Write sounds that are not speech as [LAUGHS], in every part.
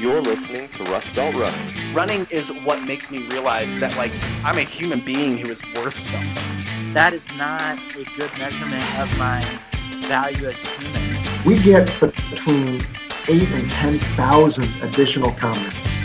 You're listening to Rust Belt Running. Running is what makes me realize that like I'm a human being who is worth something. That is not a good measurement of my value as a human. We get between eight and 10,000 additional comments,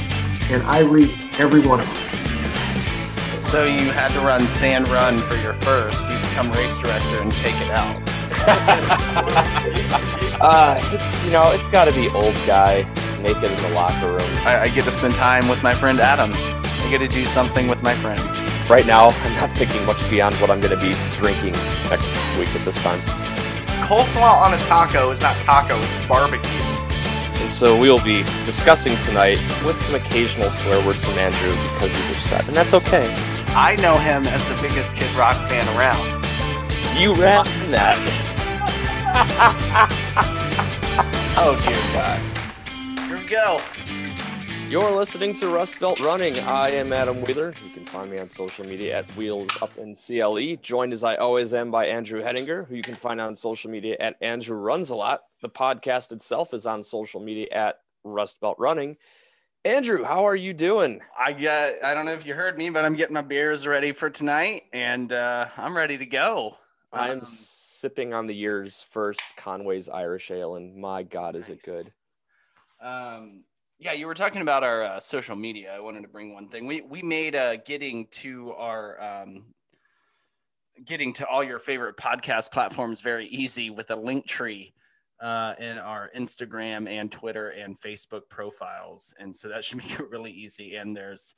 and I read every one of them. So you had to run Sand Run for your first. You become race director and take it out. [LAUGHS] uh, it's you know it's got to be old guy naked in the locker room. I, I get to spend time with my friend Adam. I get to do something with my friend. Right now, I'm not thinking much beyond what I'm going to be drinking next week at this time. Coleslaw on a taco is not taco; it's barbecue. And so we will be discussing tonight with some occasional swear words from Andrew because he's upset, and that's okay. I know him as the biggest Kid Rock fan around. You ran that. [LAUGHS] oh dear God. Go. You're listening to Rust Belt Running. I am Adam Wheeler. You can find me on social media at Wheels Up in CLE. Joined as I always am by Andrew Hettinger, who you can find on social media at Andrew Runs a Lot. The podcast itself is on social media at Rust Belt Running. Andrew, how are you doing? I got I don't know if you heard me, but I'm getting my beers ready for tonight and uh, I'm ready to go. I'm um, sipping on the year's first Conway's Irish Ale, and my God, is nice. it good. Um, yeah, you were talking about our uh, social media. I wanted to bring one thing. We we made uh, getting to our um, getting to all your favorite podcast platforms very easy with a Linktree uh, in our Instagram and Twitter and Facebook profiles, and so that should [LAUGHS] make it really easy. And there's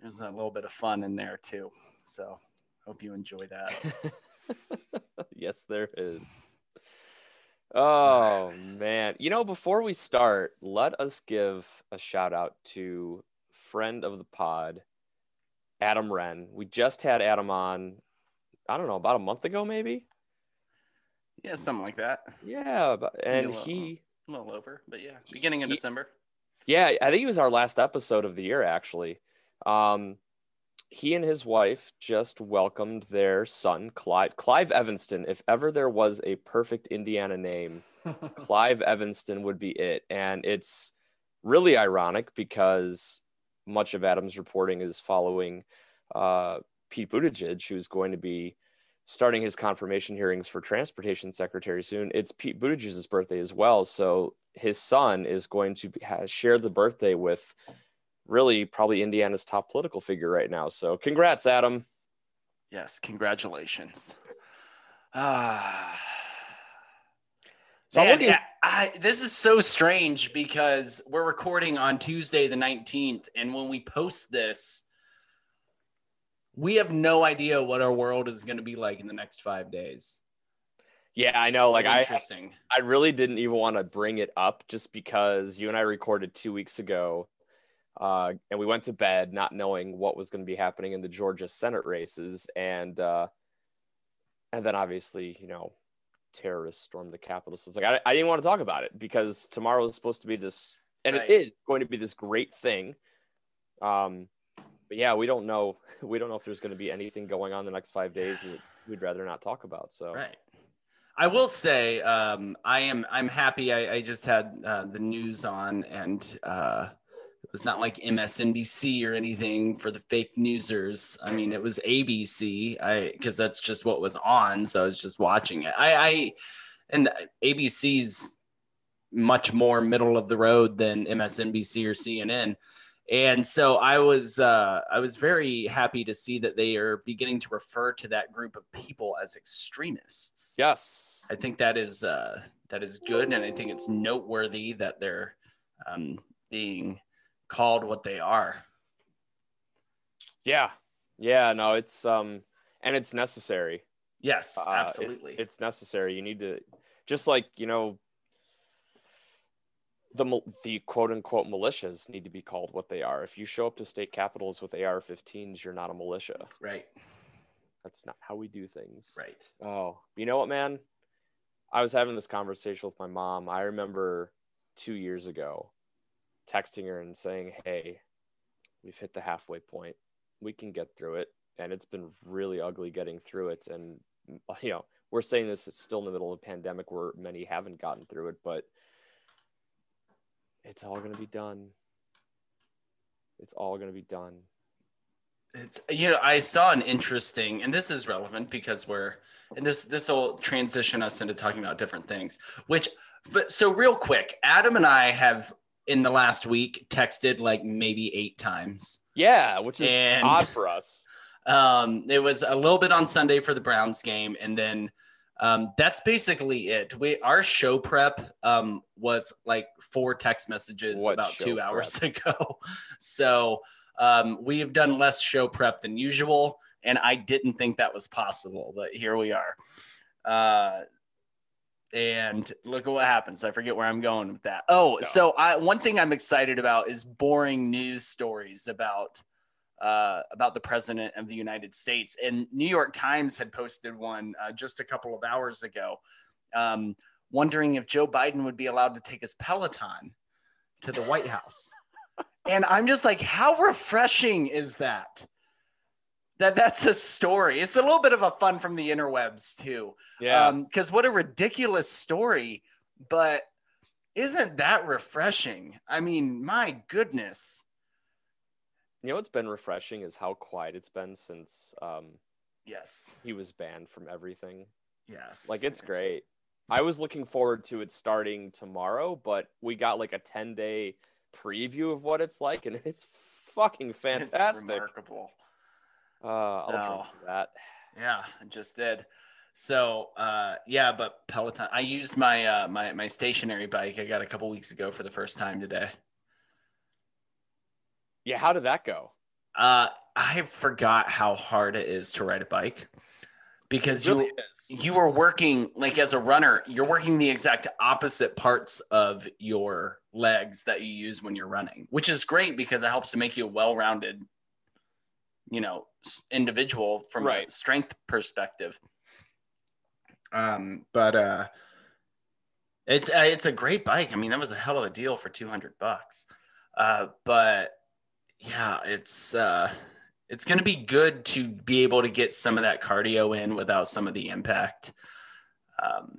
there's a little bit of fun in there too. So hope you enjoy that. [LAUGHS] yes, there is. Oh man. You know, before we start, let us give a shout out to friend of the pod, Adam Wren. We just had Adam on, I don't know, about a month ago, maybe. Yeah, something like that. Yeah, but and little, he a little over, but yeah, beginning of he, December. Yeah, I think it was our last episode of the year actually. Um, he and his wife just welcomed their son, Clive. Clive Evanston. If ever there was a perfect Indiana name, [LAUGHS] Clive Evanston would be it. And it's really ironic because much of Adam's reporting is following uh, Pete Buttigieg, who's going to be starting his confirmation hearings for transportation secretary soon. It's Pete Buttigieg's birthday as well. So his son is going to share the birthday with really probably Indiana's top political figure right now. So congrats, Adam. Yes, congratulations. Ah. Uh, so man, at, I, this is so strange because we're recording on Tuesday the 19th, and when we post this, we have no idea what our world is going to be like in the next five days. Yeah, I know. Like, interesting. I, I really didn't even want to bring it up just because you and I recorded two weeks ago uh, and we went to bed not knowing what was going to be happening in the Georgia Senate races, and uh, and then obviously, you know, terrorists stormed the Capitol. So it's like I, I didn't want to talk about it because tomorrow is supposed to be this, and right. it is going to be this great thing. Um, but yeah, we don't know. [LAUGHS] We don't know if there's going to be anything going on the next five days that we'd rather not talk about. So right. I will say, um, I am I'm happy. I, I just had uh, the news on, and uh, it was not like MSNBC or anything for the fake newsers. I mean, it was ABC. I because that's just what was on, so I was just watching it. I, I and ABC's much more middle of the road than MSNBC or CNN. And so I was uh, I was very happy to see that they are beginning to refer to that group of people as extremists. Yes, I think that is uh, that is good, and I think it's noteworthy that they're um, being called what they are. Yeah. Yeah, no, it's um and it's necessary. Yes, uh, absolutely. It, it's necessary. You need to just like, you know, the the quote unquote militias need to be called what they are. If you show up to state capitals with AR-15s, you're not a militia. Right. That's not how we do things. Right. Oh, you know what, man? I was having this conversation with my mom. I remember 2 years ago texting her and saying, Hey, we've hit the halfway point. We can get through it. And it's been really ugly getting through it. And, [LAUGHS] you know, we're saying this it's still in the middle of a pandemic where many haven't gotten through it, but it's all going to be done. It's all going to be done. It's you know I saw an interesting, and this is relevant because we're and this this will transition us into talking about different things. Which, but so real quick, Adam and I have in the last week texted like maybe eight times. Yeah, which is And- odd for us. [LAUGHS] Um, it was a little bit on Sunday for the Browns game, and then um, that's basically it. We our show prep um, was like four text messages What about two hours [LAUGHS] ago. So um, we have done less show prep than usual, and I didn't think that was possible, but here we are. Uh, and look at what happens. I forget where I'm going with that. Oh, No. so I one thing I'm excited about is boring news stories about uh, about the president of the United States. And New York Times had posted one uh, just a couple of hours ago, um, wondering if Joe Biden would be allowed to take his Peloton to the White House. [LAUGHS] and I'm just like, how refreshing is that? That that's a story. It's a little bit of a fun from the interwebs too. Yeah. Because what a ridiculous story, but isn't that refreshing? I mean, my goodness. you know what's been refreshing is how quiet it's been since um, Yes. he was banned from everything. Yes. Like it's great. I was looking forward to it starting tomorrow, but we got like a 10 day preview of what it's like, and it's fucking It's fantastic. remarkable. Uh, I'll So- that. Yeah, I just did. So uh yeah, but Peloton. I used my uh my my stationary bike I got a couple weeks ago for the first time today. Yeah, how did that go? Uh I forgot how hard it is to ride a bike because really you is. you are working like as a runner, you're working the exact opposite parts of your legs that you use when you're running, which is great because it helps to make you a well-rounded, you know, individual from a strength perspective. Um, but uh, it's uh, it's a great bike. I mean, that was a hell of a deal for 200 bucks. Uh, but yeah, it's uh, it's going to be good to be able to get some of that cardio in without some of the impact. Um,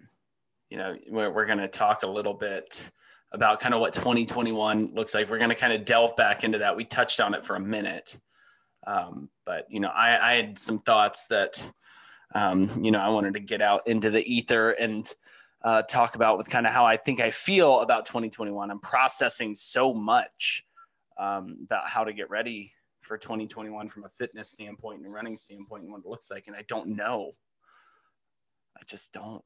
you know, we're, we're going to talk a little bit about kind of what 2021 looks like. We're going to kind of delve back into that. We touched on it for a minute. Um, but, you know, I, I had some thoughts that, um, you know, I wanted to get out into the ether and uh, talk about with kind of how I think I feel about 2021. I'm processing so much um, about how to get ready for 2021 from a fitness standpoint and a running standpoint and what it looks like. And I don't know. I just don't.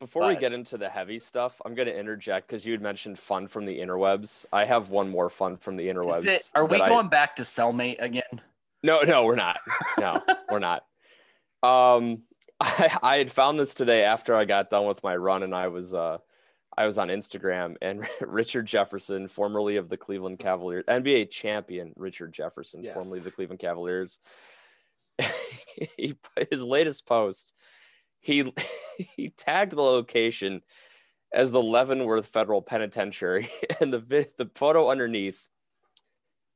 Before we get into the heavy stuff, I'm going to interject because you had mentioned fun from the interwebs. I have one more fun from the interwebs. It, are we that I- going back to cellmate again? No, no, we're not. No, [LAUGHS] we're not. Um, [LAUGHS] I, I had found this today after I got done with my run, and I was uh, I was on Instagram, and [LAUGHS] Richard Jefferson, formerly of the Cleveland Cavaliers, NBA champion Richard Jefferson, Yes. formerly of the Cleveland Cavaliers. he his latest post, he [LAUGHS] he tagged the location as the Leavenworth Federal Penitentiary, [LAUGHS] and the the photo underneath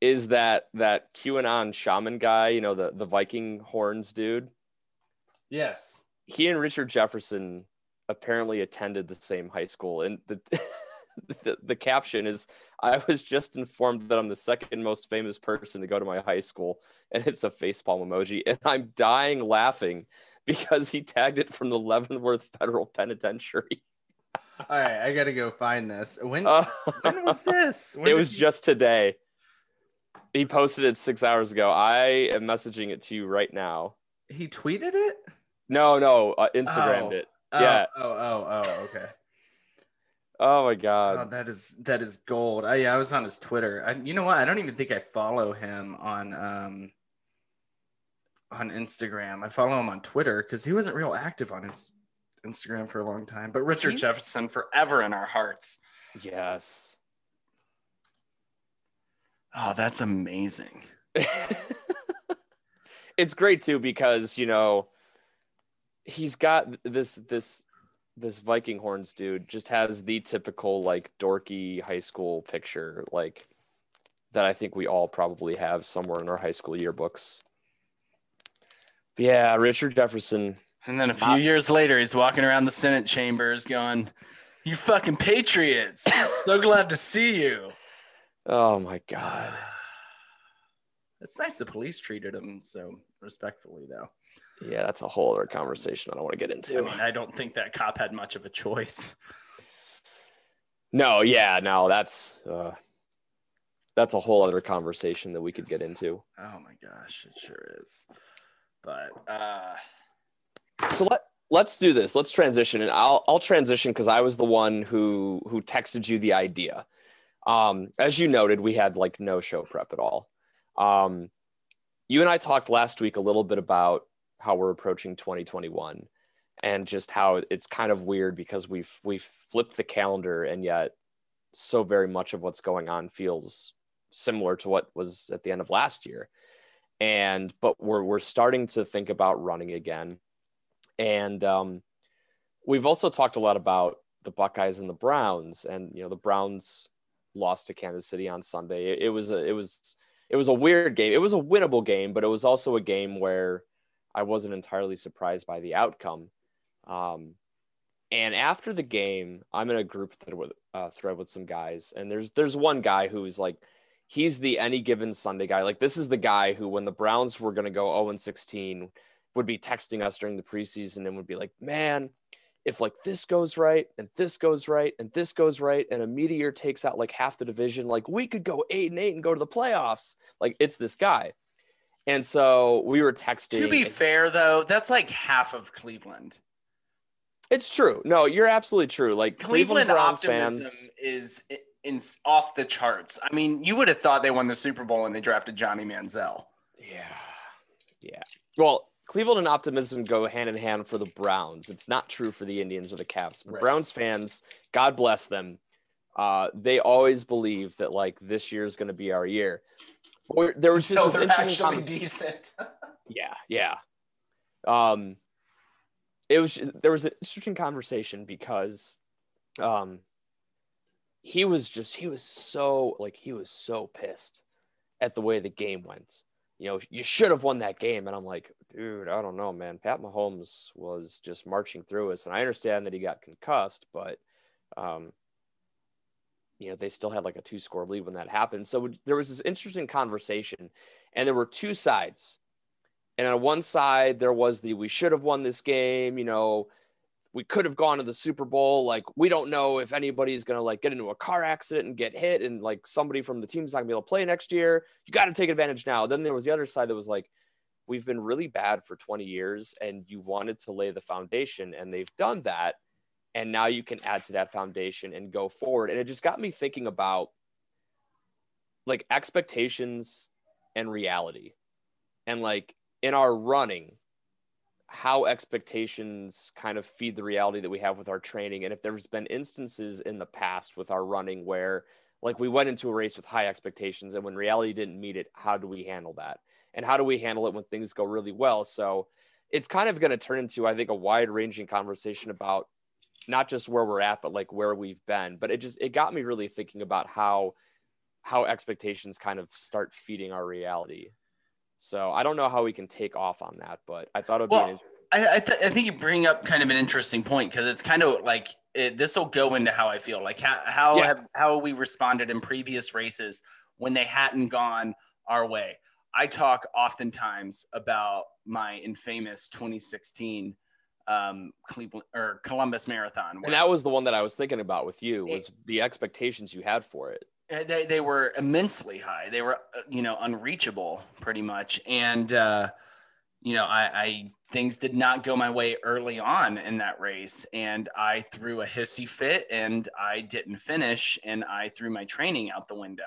is that that QAnon shaman guy, you know, the the Viking horns dude. Yes. He and Richard Jefferson apparently attended the same high school, and the [LAUGHS] the, the caption is, "I was just informed that I'm the second most famous person to go to my high school," and it's a facepalm emoji, and I'm dying laughing [LAUGHS] because he tagged it from the Leavenworth Federal Penitentiary. [LAUGHS] All right, I gotta go find this. When Uh, when was [LAUGHS] this? When it was you- just today. He posted it six hours ago. I am messaging it to you right now. he tweeted it. No, no, uh, Instagrammed Oh. it. Oh, Yeah. Oh, oh, oh. Okay. Oh my Oh, god. that is that is gold. I, yeah, I was on his Twitter. I, you know what? I don't even think I follow him on um on Instagram. I follow him on Twitter because he wasn't real active on his Instagram for a long time. But Richard Richard He's- Jefferson forever in our hearts. Yes. Oh, that's amazing. [LAUGHS] it's great too because you know he's got this this this Viking horns dude just has the typical like dorky high school picture like that I think we all probably have somewhere in our high school yearbooks. Yeah, Richard Jefferson. And then a few Not- years later, he's walking around the Senate chambers going, You fucking patriots. [LAUGHS] So glad to see you. Oh my god. [SIGHS] It's nice the police treated him so respectfully, though. Yeah, that's a whole other conversation I don't want to get into. I mean, I don't think that cop had much of a choice. No, yeah, no, that's uh, that's a whole other conversation that we could get into. Oh my gosh, it sure is. But uh So let let's do this. Let's transition, and I'll I'll transition because I was the one who who texted you the idea. Um, as you noted, we had like no show prep at all. Um, you and I talked last week a little bit about how we're approaching 2021 and just how it's kind of weird because we've we've flipped the calendar and yet so very much of what's going on feels similar to what was at the end of last year and but we're we're starting to think about running again and um, we've also talked a lot about the Buckeyes and the Browns, and you know the Browns lost to Kansas City on Sunday. It, it was a it was it was a weird game. It was a winnable game, but it was also a game where I wasn't entirely surprised by the outcome. Um, and after the game, I'm in a group thread with, uh, thread with some guys, and there's there's one guy who's like, he's the any given Sunday guy. Like this is the guy who, when the Browns were going to go 0 and 16, would be texting us during the preseason and would be like, man, if like this goes right and this goes right and this goes right and a meteor takes out like half the division, like we could go eight and eight and go to the playoffs. Like it's this guy. And so we were texting. to be and- fair though, that's like half of Cleveland. it's true. No, you're absolutely true. Like Cleveland, Cleveland, Browns optimism fans. is in, off the charts. I mean, you would have thought they won the Super Bowl when they drafted Johnny Manziel. Yeah. Yeah. Well, Cleveland and optimism go hand in hand for the Browns. It's not true for the Indians or the Cavs. But Right. Browns fans, God bless them, uh, they always believe that like this year is going to be our year. But we're- there was [LAUGHS] just So this they're interesting actually conversation- decent. [LAUGHS] yeah, yeah. Um, it was there was an interesting conversation because, um, he was just he was so like he was so pissed at the way the game went. You know, you should have won that game, and I'm like, dude, I don't know, man. Pat Mahomes was just marching through us, and I understand that he got concussed, but, um, you know, they still had like a two score lead when that happened. So there was this interesting conversation, and there were two sides. And on one side, there was the we should have won this game, you know, we could have gone to the Super Bowl. Like, we don't know if anybody's to like get into a car accident and get hit, and like somebody from the team's not to be able to play next year. You got to take advantage now. Then there was the other side that was like, we've been really bad for 20 years, and you wanted to lay the foundation, and they've done that. And now you can add to that foundation and go forward. And it just got me thinking about like expectations and reality. And like in our running, how expectations kind of feed the reality that we have with our training. And if there's been instances in the past with our running where like we went into a race with high expectations and when reality didn't meet it, how do we handle that? And how do we handle it when things go really well? So it's kind of going to turn into, I think, a wide ranging conversation about not just where we're at, but like where we've been. But it just, it got me really thinking about how, how expectations kind of start feeding our reality. So I don't know how we can take off on that, but I thought it would be an Well, I, I, th- I think you bring up kind of an interesting point because it's kind of like this will go into how I feel. Like how how Yeah. have how we responded in previous races when they hadn't gone our way. I talk oftentimes about my infamous 2016 um, Cleveland or Columbus Marathon. And that was the one that I was thinking about with you was the expectations you had for it. Uh, they, they were immensely high. They were uh, you know unreachable pretty much. And uh you know I, I things did not go my way early on in that race. And i threw a hissy fit and i didn't finish and i threw my training out the window.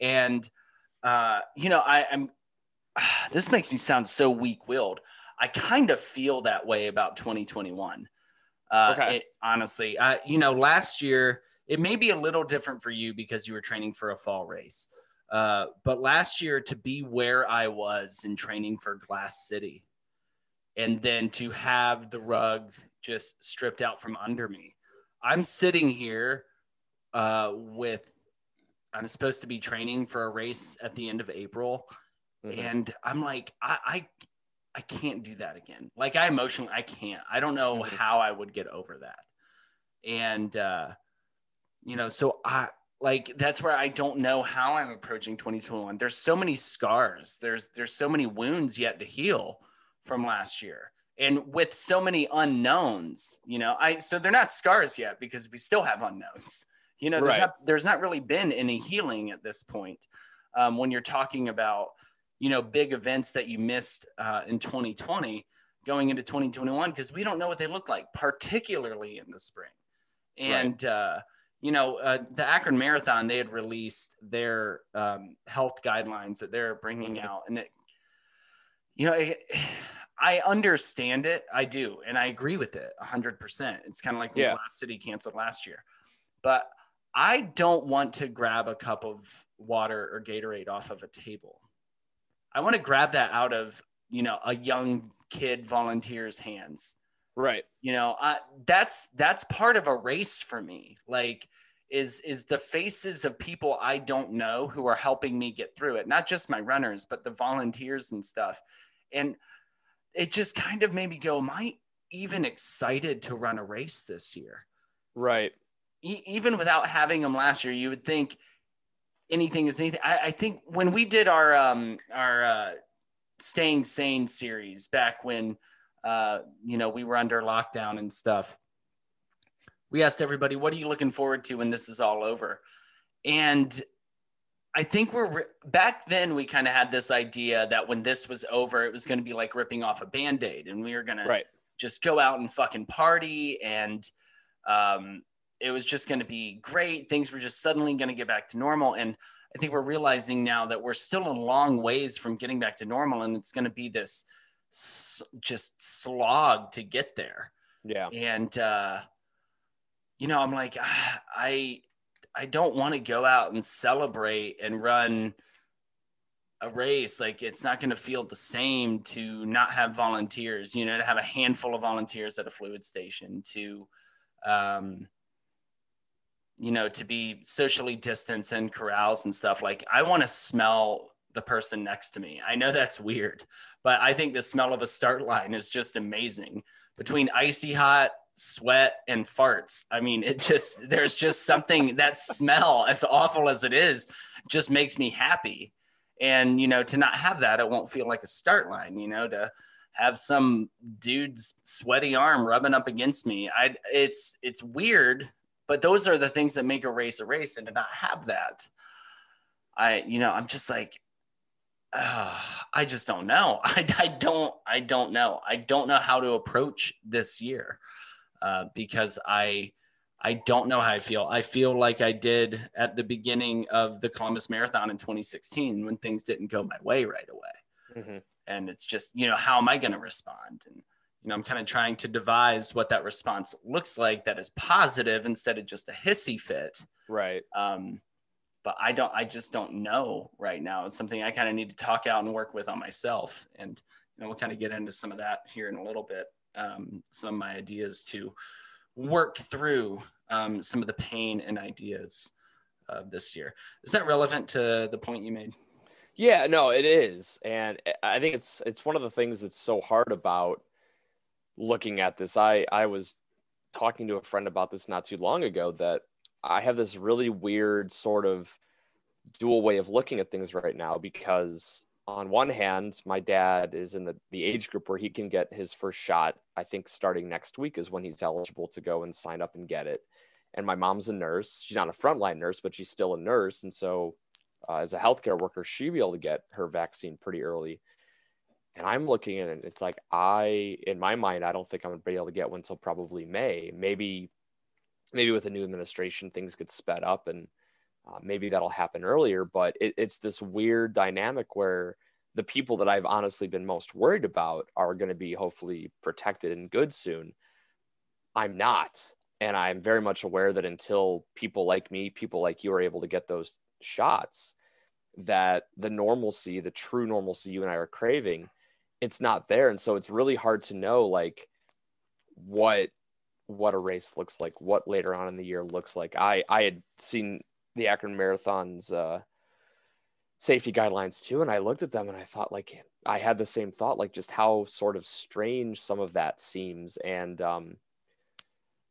And uh you know i i'm [SIGHS] this makes me sound so weak-willed. I kind of feel that way about 2021 uh Okay. it- honestly uh you know last year it may be a little different for you because you were training for a fall race. Uh, but last year, to be where I was in training for Glass City, and then to have the rug just stripped out from under me, I'm sitting here uh, with. I'm supposed to be training for a race at the end of April, Mhm. and I'm like, I, I, I can't do that again. Like I emotionally, I can't. I don't know Mhm. how I would get over that. And uh, you know, so I like that's where I don't know how I'm approaching 2021. There's so many scars. There's there's so many wounds yet to heal from last year. And with so many unknowns, you know, I so they're not scars yet because we still have unknowns. You know, there's Right. not there's not really been any healing at this point. Um, when you're talking about, you know, big events that you missed uh, in 2020 going into 2021 because we don't know what they look like, particularly in the spring. And uh, you know, uh, the Akron Marathon, they had released their um, health guidelines that they're bringing Mhm. out, and it, you know, it, I understand it, I do, and I agree with it hundred percent. It's kind of like when Yeah. Glass City canceled last year, but I don't want to grab a cup of water or Gatorade off of a table. I want to grab that out of you know a young kid volunteer's hands Right. you know I, that's that's part of a race for me like is is the faces of people i don't know who are helping me get through it not just my runners but the volunteers and stuff and it just kind of made me go am i even excited to run a race this year Right. e- even without having them last year, you would think anything is anything. I, I think when we did our um our uh, staying sane series back when uh you know we were under lockdown and stuff, we asked everybody, "What are you looking forward to when this is all over?" And I think we're re- back then we kind of had this idea that when this was over, it was going to be like ripping off a band-aid and we were going to just go out and fucking party and um, it was just going to be great. Things were just suddenly going to get back to normal. And i think we're realizing now that we're still a long ways from getting back to normal and it's going to be this s- just slog to get there. Yeah. and uh, you know i'm like ah, [SIGHS] i i don't want to go out and celebrate and run a race. Like it's not going to feel the same to not have volunteers you know to have a handful of volunteers at a fluid station to um you know to be socially distanced and corrals and stuff. Like i want to smell the person next to me. I know that's weird but i think the smell of a start line is just amazing. Between icy hot sweat and farts i mean it just there's just something that smell as awful as it is just makes me happy. And you know to not have that it won't feel like a start line you know to have some dude's sweaty arm rubbing up against me. I it's it's weird but those are the things that make a race a race and to not have that i you know i'm just like uh, i just don't know. [LAUGHS] I, I don't i don't know. I don't know how to approach this year uh, because i i don't know how i feel. I feel like i did at the beginning of the columbus marathon in 2016 when things didn't go my way right away. Hmm and it's just you know how am i going to respond? And you know i'm kind of trying to devise what that response looks like that is positive instead of just a hissy fit. Right. um, but i don't i just don't know right now. It's something i kind of need to talk out and work with on myself and you know we'll kind of get into some of that here in a little bit um, some of my ideas to work through um, some of the pain and ideas of this year. Is that relevant to the point you made? Yeah, no, it is, and I- I think it's it's one of the things that's so hard about looking at this. I I was talking to a friend about this not too long ago that I have this really weird sort of dual way of looking at things right now because on one hand, my dad is in the, the age group where he can get his first shot. I think starting next week is when he's eligible to go and sign up and get it. And my mom's a nurse. She's not a frontline nurse, but she's still a nurse. And so, uh, as a healthcare worker, she'd be able to get her vaccine pretty early. And I'm looking at it, it's like I, in my mind, I don't think I'm gonna be able to get one until probably May. Maybe, maybe with a new administration, things get sped up, and uh, maybe that'll happen earlier. But it, it's this weird dynamic where the people that I've honestly been most worried about are going to be hopefully protected and good soon. I'm not, and I'm very much aware that until people like me, people like you, are able to get those shots, that the normalcy, the true normalcy you and I are craving, it's not there. And so it's really hard to know like what what a race looks like, what later on in the year looks like. I I had seen the Akron Marathon's uh, safety guidelines too, and I looked at them and I thought like I had the same thought, like just how sort of strange some of that seems, and um,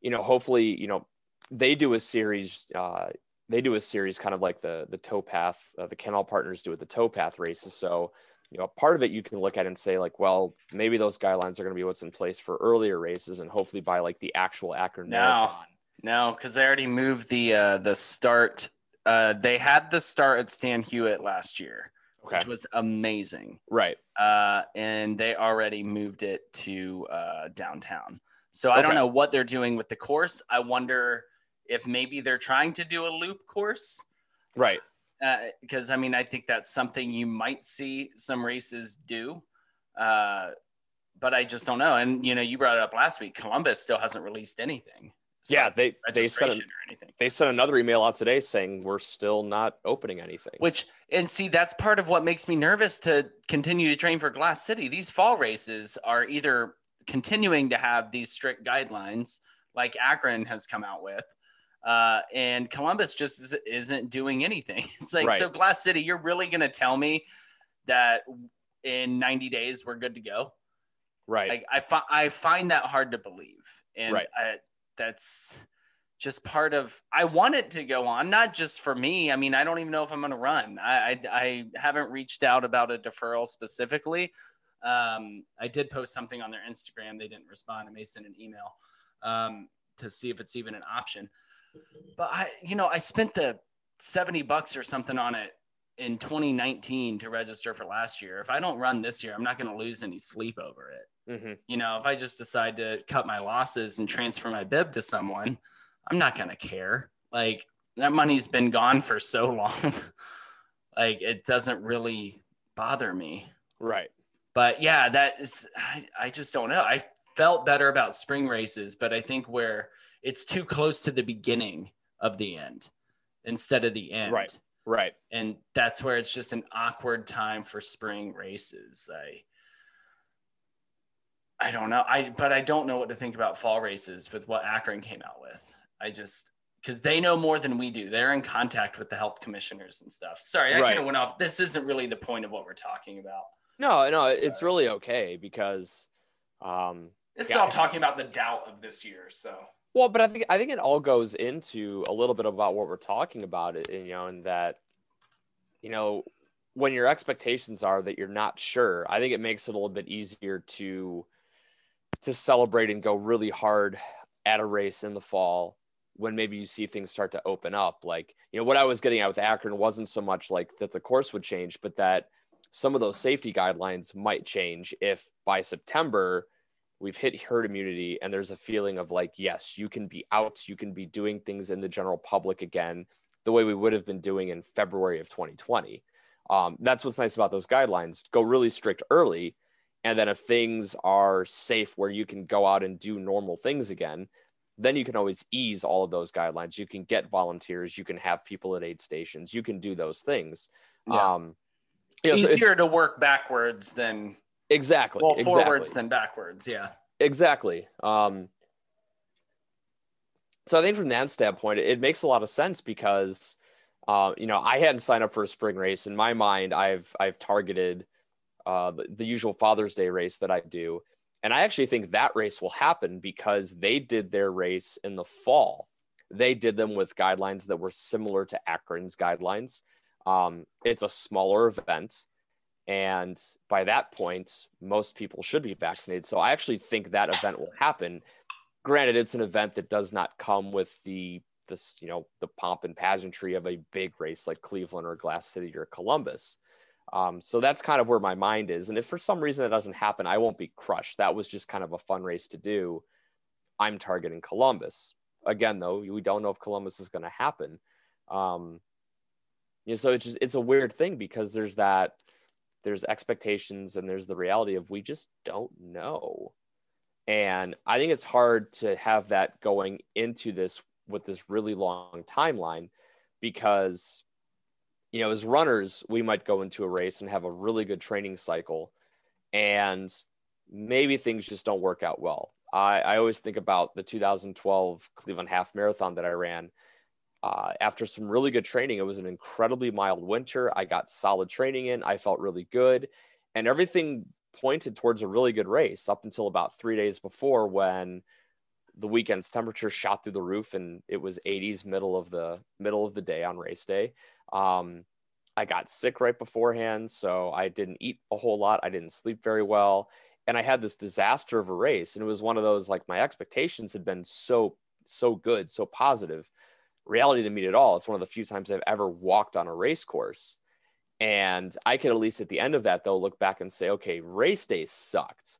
you know, hopefully, you know, they do a series. Uh, they do a series kind of like the the towpath uh, the Kennel partners do with the towpath races so you know part of it you can look at and say like well maybe those guidelines are going to be what's in place for earlier races and hopefully by like the actual akron No, marathon no, because they already moved the uh, the start. Uh, they had the start at Stan Hywet last year, okay which was amazing. right uh, and they already moved it to uh, downtown. So I don't know what they're doing with the course. I wonder if maybe they're trying to do a loop course. right Because I mean, I think that's something you might see some races do. Uh, but I just don't know. And you know, you brought it up last week. Columbus still hasn't released anything. as yeah they they sent an, they sent another email out today saying we're still not opening anything Which and see that's part of what makes me nervous to continue to train for Glass City. These fall races are either continuing to have these strict guidelines like Akron has come out with, uh, and Columbus just is- isn't doing anything. [LAUGHS] It's like Right. so Glass City, you're really gonna tell me that in 90 days we're good to go? right Like I fi- I find that hard to believe, and Right. I, that's just part of. I want it to go on, not just for me. I mean, I don't even know if I'm going to run. I, I I haven't reached out about a deferral specifically. Um, I did post something on their Instagram. They didn't respond. I may send an email um, to see if it's even an option. But I, you know, I spent the 70 bucks or something on it in 2019 to register for last year. If I don't run this year, I'm not going to lose any sleep over it hmm you know, if I just decide to cut my losses and transfer my bib to someone, I'm not going to care. Like that money's been gone for so long. [LAUGHS] like it doesn't really bother me. right But yeah, that is, I, I just don't know. I felt better about spring races, but I think where it's too close to the beginning of the end instead of the end. Right. right And that's where it's just an awkward time for spring races. I, I don't know. I but I don't know what to think about fall races with what Akron came out with. I just because they know more than we do. They're in contact with the health commissioners and stuff. Sorry, I Right. kind of went off. This isn't really the point of what we're talking about. no no it's really okay because um This Yeah. is all talking about the doubt of this year. So Well, but I think I think it all goes into a little bit about what we're talking about, it, you know, and that, you know, when your expectations are that you're not sure, I think it makes it a little bit easier to to celebrate and go really hard at a race in the fall when maybe you see things start to open up. Like, you know, what I was getting at with Akron wasn't so much like that the course would change, but that some of those safety guidelines might change if by September we've hit herd immunity and there's a feeling of like yes you can be out you can be doing things in the general public again the way we would have been doing in february of 2020 um, that's what's nice about those guidelines. Go really strict early and then if things are safe where you can go out and do normal things again then you can always ease all of those guidelines. You can get volunteers you can have people at aid stations you can do those things. Yeah. um you know, so it's- easier to work backwards than exactly well exactly. forwards than backwards. Yeah. Exactly. Um, so I think from that standpoint, it, makes a lot of sense because, uh, you know, I hadn't signed up for a spring race. In my mind, I've I've targeted uh, the, the usual Father's Day race that I do, and I actually think that race will happen because they did their race in the fall. They did them with guidelines that were similar to Akron's guidelines. Um, it's a smaller event. And by that point, most people should be vaccinated. So I actually think that event will happen. Granted, it's an event that does not come with the this, you know, the pomp and pageantry of a big race like Cleveland or Glass City or Columbus. Um, so that's kind of where my mind is. And if for some reason that doesn't happen, I won't be crushed. That was just kind of a fun race to do. I'm targeting Columbus. Again, though, we don't know if Columbus is going to happen. Um, you know, so it's just it's a weird thing because there's that there's expectations and there's the reality of we just don't know. And I think it's hard to have that going into this with this really long timeline because, you know, as runners, we might go into a race and have a really good training cycle and maybe things just don't work out well. I, I always think about the 2012 Cleveland Half Marathon that I ran. Uh, after some really good training, it was an incredibly mild winter. I got solid training in. I felt really good, and everything pointed towards a really good race up until about three days before when the weekend's temperature shot through the roof and it was 80s middle of the middle of the day on race day. Um, I got sick right beforehand, so I didn't eat a whole lot. I didn't sleep very well, and I had this disaster of a race. And it was one of those like my expectations had been so so good, so positive. Reality didn't meet at all. It's one of the few times I've ever walked on a race course. And I could at least at the end of that, though, look back and say, okay, race day sucked.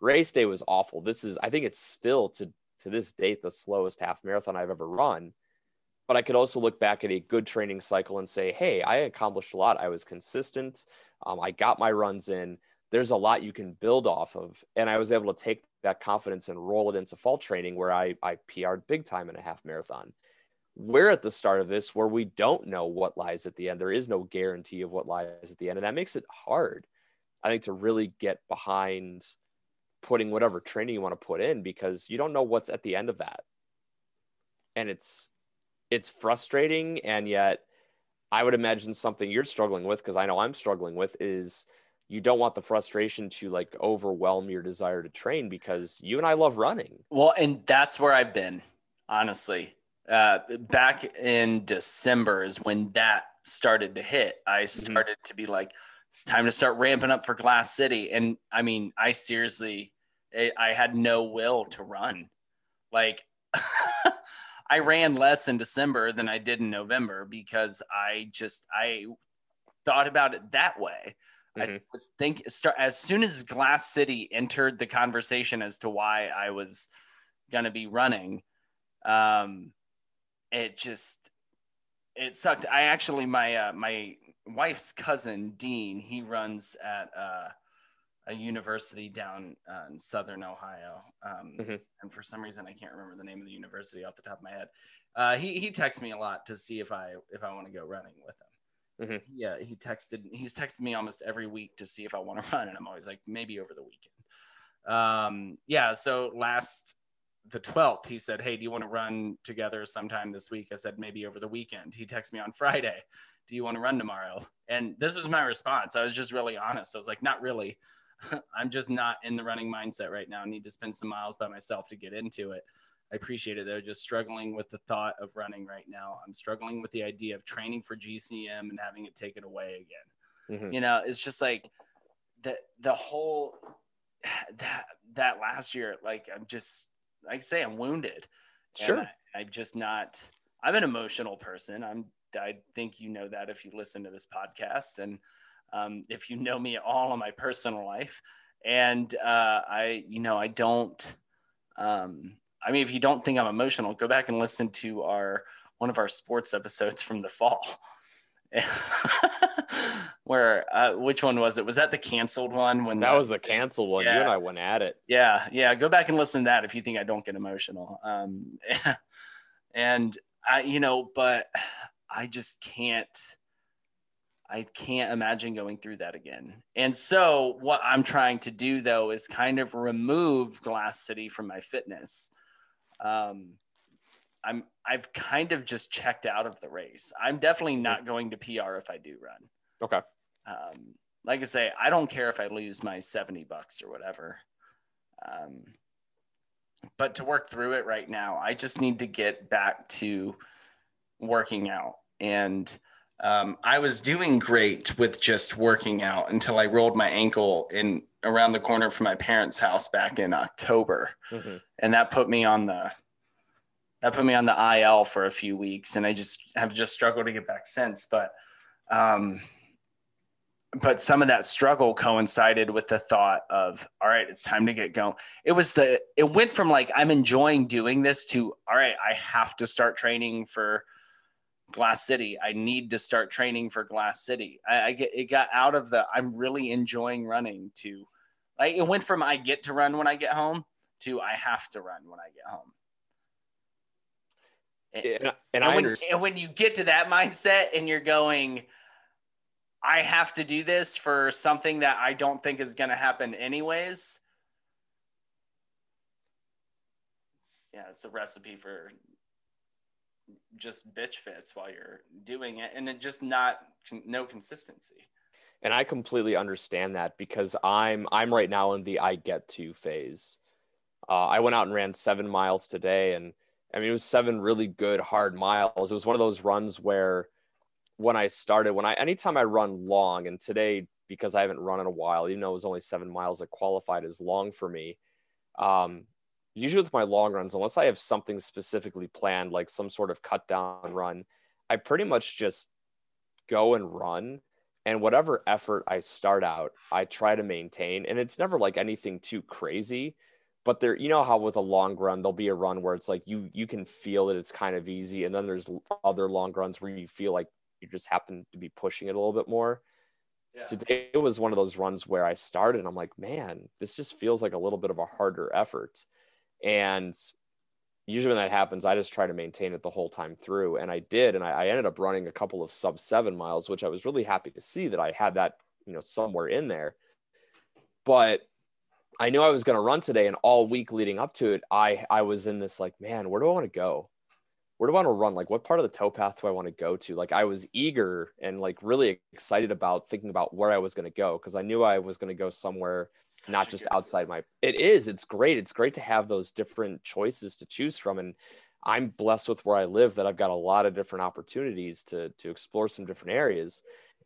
Race day was awful. This is, I think it's still to, to this date, the slowest half marathon I've ever run. But I could also look back at a good training cycle and say, hey, I accomplished a lot. I was consistent. Um, I got my runs in. There's a lot you can build off of. And I was able to take that confidence and roll it into fall training where I, I PR'd big time in a half marathon we're at the start of this where we don't know what lies at the end. There is no guarantee of what lies at the end. And that makes it hard, I think, to really get behind putting whatever training you want to put in because you don't know what's at the end of that. And it's it's frustrating and yet I would imagine something you're struggling with because I know I'm struggling with is you don't want the frustration to like overwhelm your desire to train because you and I love running. Well, and that's where I've been, honestly uh, back in December is when that started to hit. I mm-hmm. started mm-hmm. to be like, it's time to start ramping up for Glass City. And I mean, I seriously, I had no will to run. Like, [LAUGHS] I ran less in December than I did in November because I just, I thought about it that way. Mm-hmm. I was thinking, start as soon as Glass City entered the conversation as to why I was going to be running. Um, it just it sucked. I actually my uh, my wife's cousin Dean he runs at uh, a university down uh, in southern Ohio, um, mm-hmm. and for some reason I can't remember the name of the university off the top of my head. Uh, he he texts me a lot to see if I if I want to go running with him. Mm-hmm. Yeah, he texted. He's texted me almost every week to see if I want to [LAUGHS] run, and I'm always like maybe over the weekend. Um, yeah. So last the 12th, he said, Hey, do you want to run together sometime this week? I said, Maybe over the weekend. He texted me on Friday, Do you want to run tomorrow? And this was my response. I was just really honest. I was like, Not really. [LAUGHS] I'm just not in the running mindset right now. I need to spend some miles by myself to get into it. I appreciate it though. Just struggling with the thought of running right now. I'm struggling with the idea of training for GCM and having it taken away again. Mm-hmm. You know, it's just like the the whole [SIGHS] that that last year. Like I'm just like I say, I'm wounded. Sure. I, I'm just not, I'm an emotional person. I'm, I think you know that if you listen to this podcast and um, if you know me at all in my personal life. And uh, I, you know, I don't, um, I mean, if you don't think I'm emotional, go back and listen to our, one of our sports episodes from the fall. [LAUGHS] where uh, which one was it? Was that the canceled one? When that the, was the canceled one. Yeah. You and I went at it. Yeah, yeah. Go back and listen to that if you think I don't get emotional. Um, [LAUGHS] and I, you know, but I just can't. I can't imagine going through that again. And so, what I'm trying to do though is kind of remove Glass City from my fitness. Um, I'm I've kind of just checked out of the race. I'm definitely not going to PR if I do run. Okay. Um, like I say, I don't care if I lose my 70 bucks or whatever. Um, but to work through it right now, I just need to get back to working out. And um, I was doing great with just working out until I rolled my ankle in around the corner from my parents' house back in October. Mm-hmm. And that put me on the that put me on the IL for a few weeks, and I just have just struggled to get back since. But um, but some of that struggle coincided with the thought of all right it's time to get going. It was the it went from like i'm enjoying doing this to all right i have to start training for glass city. I need to start training for glass city. I, I get it got out of the i'm really enjoying running to like it went from i get to run when i get home to i have to run when i get home and, and, and, and when, and when you get to that mindset and you're going, I have to do this for something that I don't think is going to happen anyways. Yeah, it's a recipe for just bitch fits while you're doing it and it just not no consistency. And I completely understand that because I'm I'm right now in the I get to phase Uh, I went out and ran seven miles today, and I mean, it was seven really good hard miles. It was one of those runs where when I started, when I anytime I run long, and today because I haven't run in a while, even though it was only seven miles, it qualified as long for me. Um, usually with my long runs, unless I have something specifically planned, like some sort of cut down run, I pretty much just go and run. And whatever effort I start out, I try to maintain. And it's never like anything too crazy but there you know how with a long run there'll be a run where it's like you you can feel that it's kind of easy and then there's other long runs where you feel like you just happen to be pushing it a little bit more. Yeah. today was one of those runs where i started and i'm like man this just feels like a little bit of a harder effort. And usually when that happens i just try to maintain it the whole time through and i did and I, I ended up running a couple of sub seven miles which i was really happy to see that i had that you know somewhere in there. But I knew I was going to run today, and all week leading up to it, I I was in this like, man, where do I want to go? Where do I want to run? Like, what part of the towpath do I want to go to? Like, I was eager and like really excited about thinking about where I was going to go because I knew I was going to go somewhere Such not just outside my. It is. It's great. It's great to have those different choices to choose from, and I'm blessed with where I live that I've got a lot of different opportunities to to explore some different areas,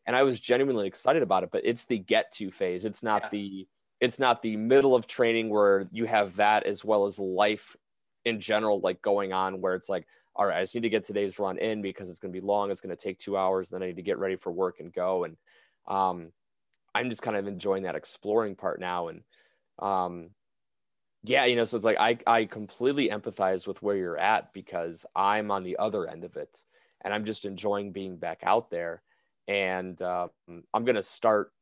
and I was genuinely excited about it. But it's the get to phase. It's not yeah. the it's not the middle of training where you have that as well as life in general like going on where it's like all right i just need to get today's run in because it's going to be long it's going to take two hours then i need to get ready for work and go. And um, i'm just kind of enjoying that exploring part now. And um, yeah you know so it's like I, I completely empathize with where you're at because i'm on the other end of it and i'm just enjoying being back out there. And uh, i'm going to start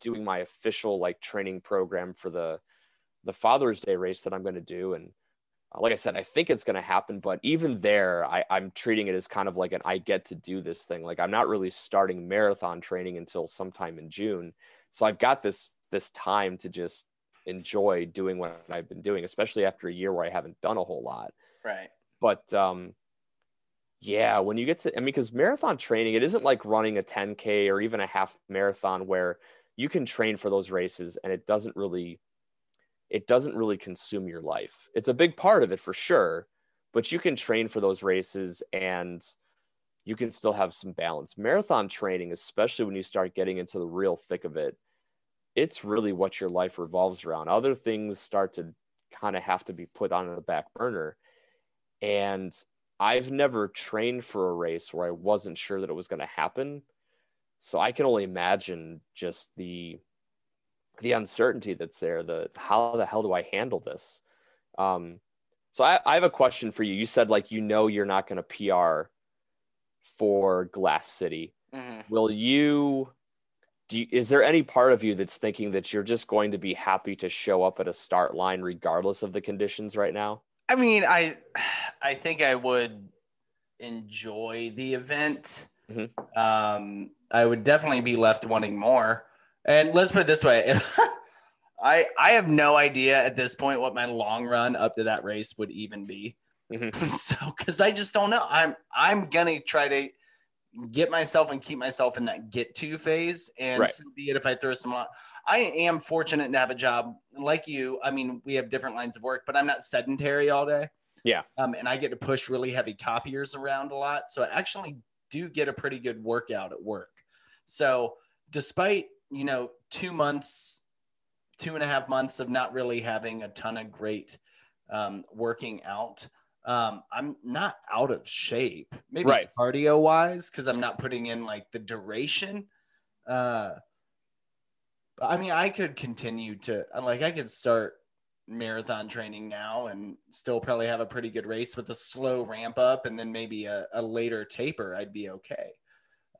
doing my official like training program for the the Father's Day race that I'm going to do. And uh, like I said, I think it's going to happen. But even there, I, I'm treating it as kind of like an I get to do this thing. Like I'm not really starting marathon training until sometime in June. So I've got this this time to just enjoy doing what I've been doing, especially after a year where I haven't done a whole lot. Right. But um, yeah, when you get to, I mean, because marathon training, it isn't like running a 10K or even a half marathon where you can train for those races and it doesn't really it doesn't really consume your life. It's a big part of it for sure, but you can train for those races and you can still have some balance. Marathon training, especially when you start getting into the real thick of it, it's really what your life revolves around. Other things start to kind of have to be put on the back burner. And I've never trained for a race where I wasn't sure that it was going to happen so I can only imagine just the the uncertainty that's there. The how the hell do I handle this? Um, so I, I have a question for you. You said like you know you're not going to PR for Glass City. Mm-hmm. Will you? Do you, is there any part of you that's thinking that you're just going to be happy to show up at a start line regardless of the conditions right now? I mean, I [SIGHS] I think I would enjoy the event. Mm-hmm. Um, I would definitely be left wanting more. And let's put it this way: [LAUGHS] I I have no idea at this point what my long run up to that race would even be. Mm-hmm. [LAUGHS] so because I just don't know. I'm I'm gonna try to get myself and keep myself in that get to phase and right. so be it if I throw some I am fortunate to have a job like you. I mean, we have different lines of work, but I'm not sedentary all day. Yeah. Um, and I get to push really heavy copiers around a lot. So I actually do get a pretty good workout at work. So despite, you know, two months, two and a half months of not really having a ton of great um, working out, um, I'm not out of shape. Maybe right. cardio wise, because I'm not putting in like the duration. Uh, I mean, I could continue to like I could start marathon training now and still probably have a pretty good race with a slow ramp up and then maybe a, a later taper i'd be okay.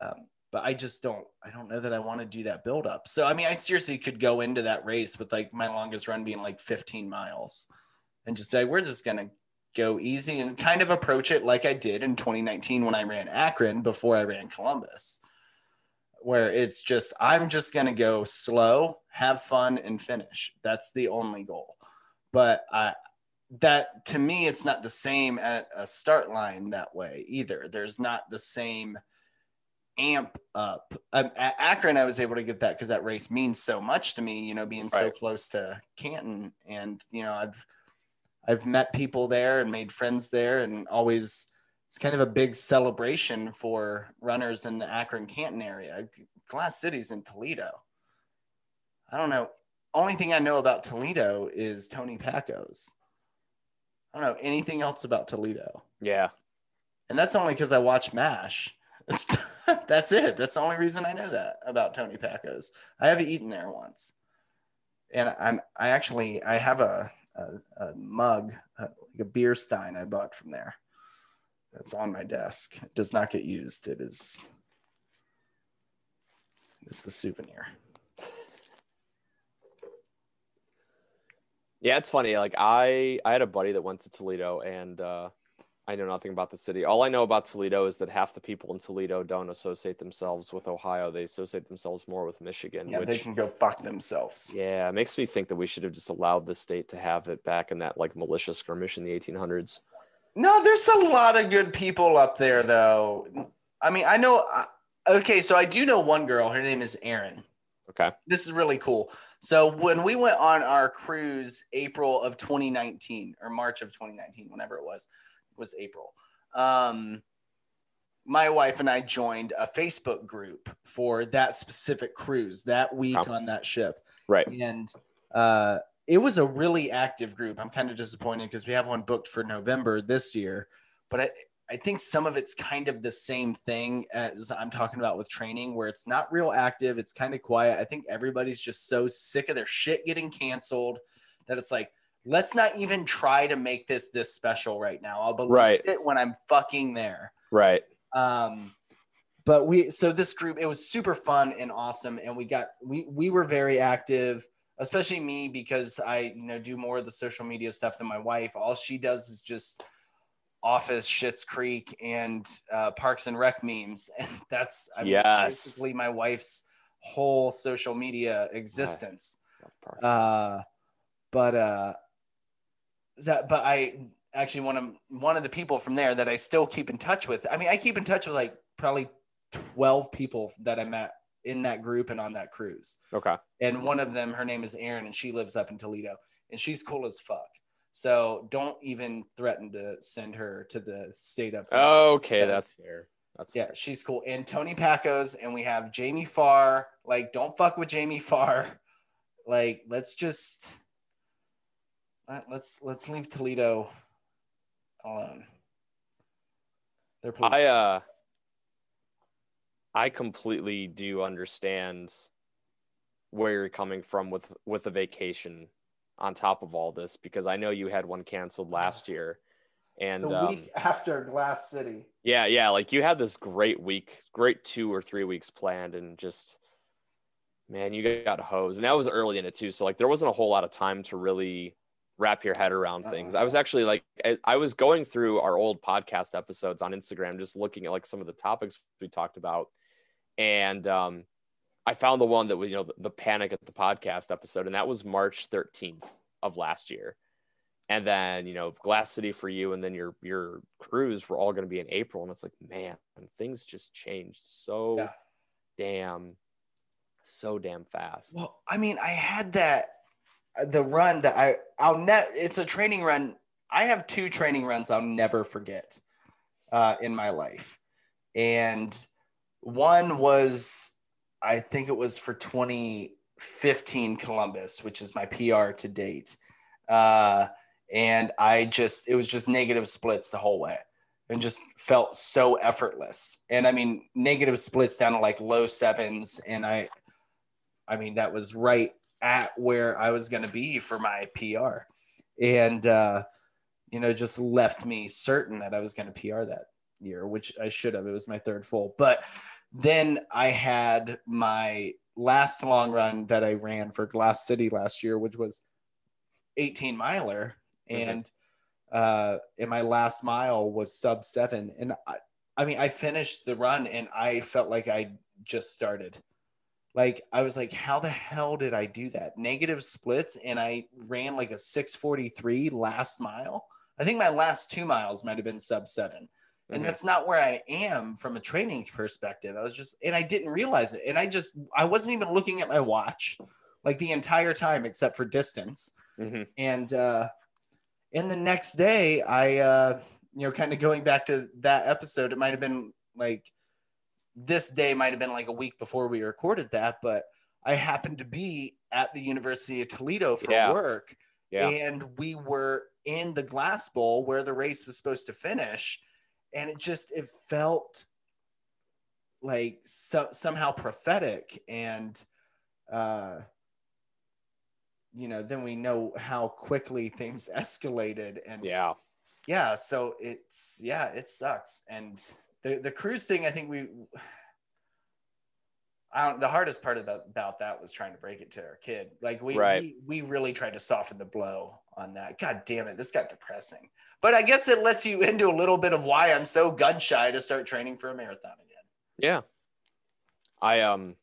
Um, but i just don't i don't know that i want to do that build up so i mean i seriously could go into that race with like my longest run being like 15 miles and just like we're just gonna go easy and kind of approach it like i did in 2019 when i ran akron before i ran columbus where it's just i'm just gonna go slow have fun and finish. That's the only goal but I, that to me, it's not the same at a start line that way either. There's not the same amp up. Um, at Akron, I was able to get that because that race means so much to me, you know, being right. so close to Canton. And, you know, I've, I've met people there and made friends there, and always it's kind of a big celebration for runners in the Akron Canton area. Glass City's in Toledo. I don't know. Only thing I know about Toledo is Tony Packo's. I don't know anything else about Toledo. Yeah. And that's only because I watch MASH. [LAUGHS] That's, that's it. That's the only reason I know that about Tony Packo's. I have eaten there once. And I'm I actually I have a a, a mug, uh, like a beer stein I bought from there. That's on my desk. It does not get used. It is it's a souvenir. Yeah, it's funny. Like I, I had a buddy that went to Toledo, and uh, I know nothing about the city. All I know about Toledo is that half the people in Toledo don't associate themselves with Ohio. They associate themselves more with Michigan. Yeah, which, they can go fuck themselves. Yeah, it makes me think that we should have just allowed the state to have it back in that like militia skirmish in the 1800s. No, there's a lot of good people up there, though. I mean, I know. Okay, so I do know one girl. Her name is Erin. Okay. This is really cool. So when we went on our cruise, April of 2019 or March of 2019, whenever it was, it was April. Um, my wife and I joined a Facebook group for that specific cruise that week Oh. on that ship Right. and uh, it was a really active group. I'm kind of disappointed because we have one booked for November this year, but I, I think some of it's kind of the same thing as I'm talking about with training, where it's not real active, it's kind of quiet. I think everybody's just so sick of their shit getting canceled that it's like, let's not even try to make this this special right now. I'll believe Right. it when I'm fucking there. Right. Um, but we so this group it was super fun and awesome, and we got we we were very active, especially me because I you know do more of the social media stuff than my wife. All she does is just Office, Schitt's Creek, and uh, Parks and Rec memes, [LAUGHS] and that's I mean, Yes. basically my wife's whole social media existence. Uh but uh that but i actually one of one of the people from there that i still keep in touch with i mean i keep in touch with like probably 12 people that i met in that group and on that cruise. Okay. and one of them her name is erin and she lives up in toledo and she's cool as fuck so don't even threaten to send her to the state of. Okay, that's fair. That's Yeah, fair. she's cool. And Tony Packo's, and we have Jamie Farr. Like, don't fuck with Jamie Farr. [LAUGHS] Like, let's just let- let's let's leave Toledo alone. They're police. I uh I completely do understand where you're coming from with with the vacation on top of all this because I know you had one canceled last year and the um, week after Glass City. yeah yeah like you had this great week great two or three weeks planned and just man you got hosed and that was early in it too so like there wasn't a whole lot of time to really wrap your head around things Uh-uh. i was actually like I, I was going through our old podcast episodes on instagram just looking at like some of the topics we talked about and um i found the one that was you know the, the panic at the podcast episode and that was march 13th of last year and then you know glass city for you and then your your cruise were all going to be in april and it's like man things just changed so Yeah. damn so damn fast Well, I mean, I had that the run that I I'll net. It's a training run. I have two training runs I'll never forget uh, in my life, and one was I think it was for 2015 Columbus, which is my PR to date, uh, and I just it was just negative splits the whole way. And just felt so effortless. And I mean, negative splits down to like low sevens. And I, I mean, that was right at where I was going to be for my PR. And, uh, you know, just left me certain that I was going to PR that year, which I should have. It was my third full. But then I had my last long run that I ran for Glass City last year, which was 18 miler. Mhm. And, uh, and my last mile was sub seven. And I, I mean, I finished the run and I felt like I just started. Like I was like, how the hell did I do that? Negative splits, and I ran like a 643 last mile. I think my last two miles might have been sub seven. And Mhm. that's not where I am from a training perspective. I was just, and I didn't realize it. And I just, I wasn't even looking at my watch like the entire time except for distance Mhm. and uh And the next day, I, uh, you know, kind of going back to that episode, it might have been like this day might have been like a week before we recorded that, but I happened to be at the University of Toledo for Yeah. work. Yeah. And we were in the glass bowl where the race was supposed to finish. And it just, it felt like so, somehow prophetic. And, uh, you know, then we know how quickly [LAUGHS] things escalated. And Yeah. yeah so it's yeah it sucks and the the cruise thing i think we I don't, the hardest part about, about that was trying to break it to our kid. Like we, Right. we we really tried to soften the blow on that. God damn it, this got depressing. But I guess it lets you into a little bit of why I'm so gun shy to start training for a marathon again. Yeah. I um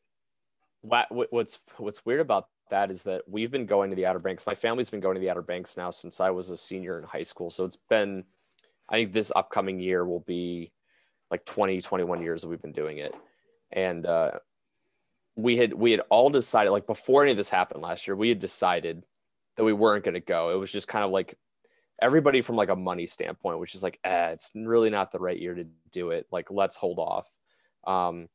wha- wh- what's what's weird about that is that we've been going to the Outer Banks. My family's been going to the Outer Banks now since I was a senior in high school. So it's been I think this upcoming year will be like 20 21 years that we've been doing it. And uh we had we had all decided like before any of this happened last year, we had decided that we weren't going to go. It was just kind of like everybody from like a money standpoint, which is like, eh, it's really not the right year to do it. Like, let's hold off. Um,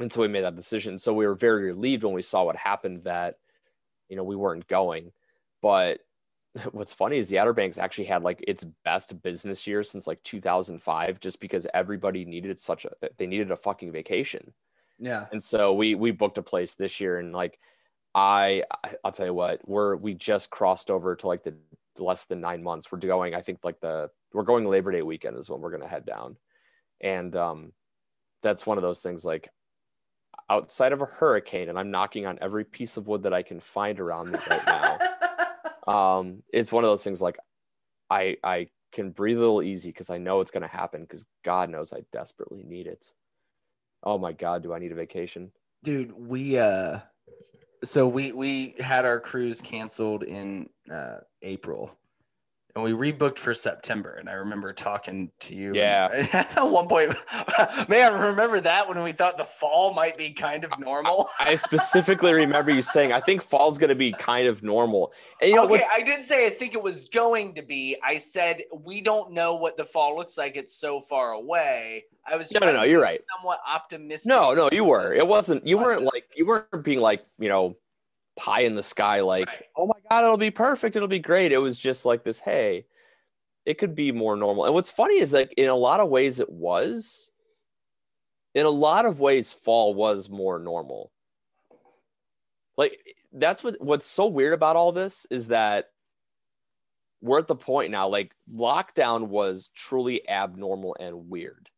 and so we made that decision. So we were very relieved when we saw what happened that, you know, we weren't going. But [LAUGHS] what's funny is the Outer Banks actually had like its best business year since like 2005, just because everybody needed such a, they needed a fucking vacation. Yeah. And so we, we booked a place this year and like, I, I I'll tell you what, we're, we just crossed over to like the less than nine months. We're going, I think like the, we're going Labor Day weekend is when we're going to head down. And, um, that's one of those things like outside of a hurricane and i'm knocking on every piece of wood that i can find around me right now [LAUGHS] um it's one of those things like i i can breathe a little easy because i know it's going to happen because god knows i desperately need it oh my god do i need a vacation dude we uh so we we had our cruise canceled in uh april and we rebooked for september and i remember talking to you Yeah. [LAUGHS] at one point [LAUGHS] man remember that when we thought the fall might be kind of normal [LAUGHS] i specifically remember you saying i think fall's going to be kind of normal and you know okay, I did say I think it was going to be. I said we don't know what the fall looks like. It's so far away. I was no no no you're right somewhat optimistic. No, no, you were. It wasn't. You weren't like you weren't being like you know, pie in the sky. Like, Right. oh my god, it'll be perfect. It'll be great. It was just like this. Hey, it could be more normal. And what's funny is that in a lot of ways it was. In a lot of ways, fall was more normal. Like that's what what's so weird about all this is that we're at the point now. Like lockdown was truly abnormal and weird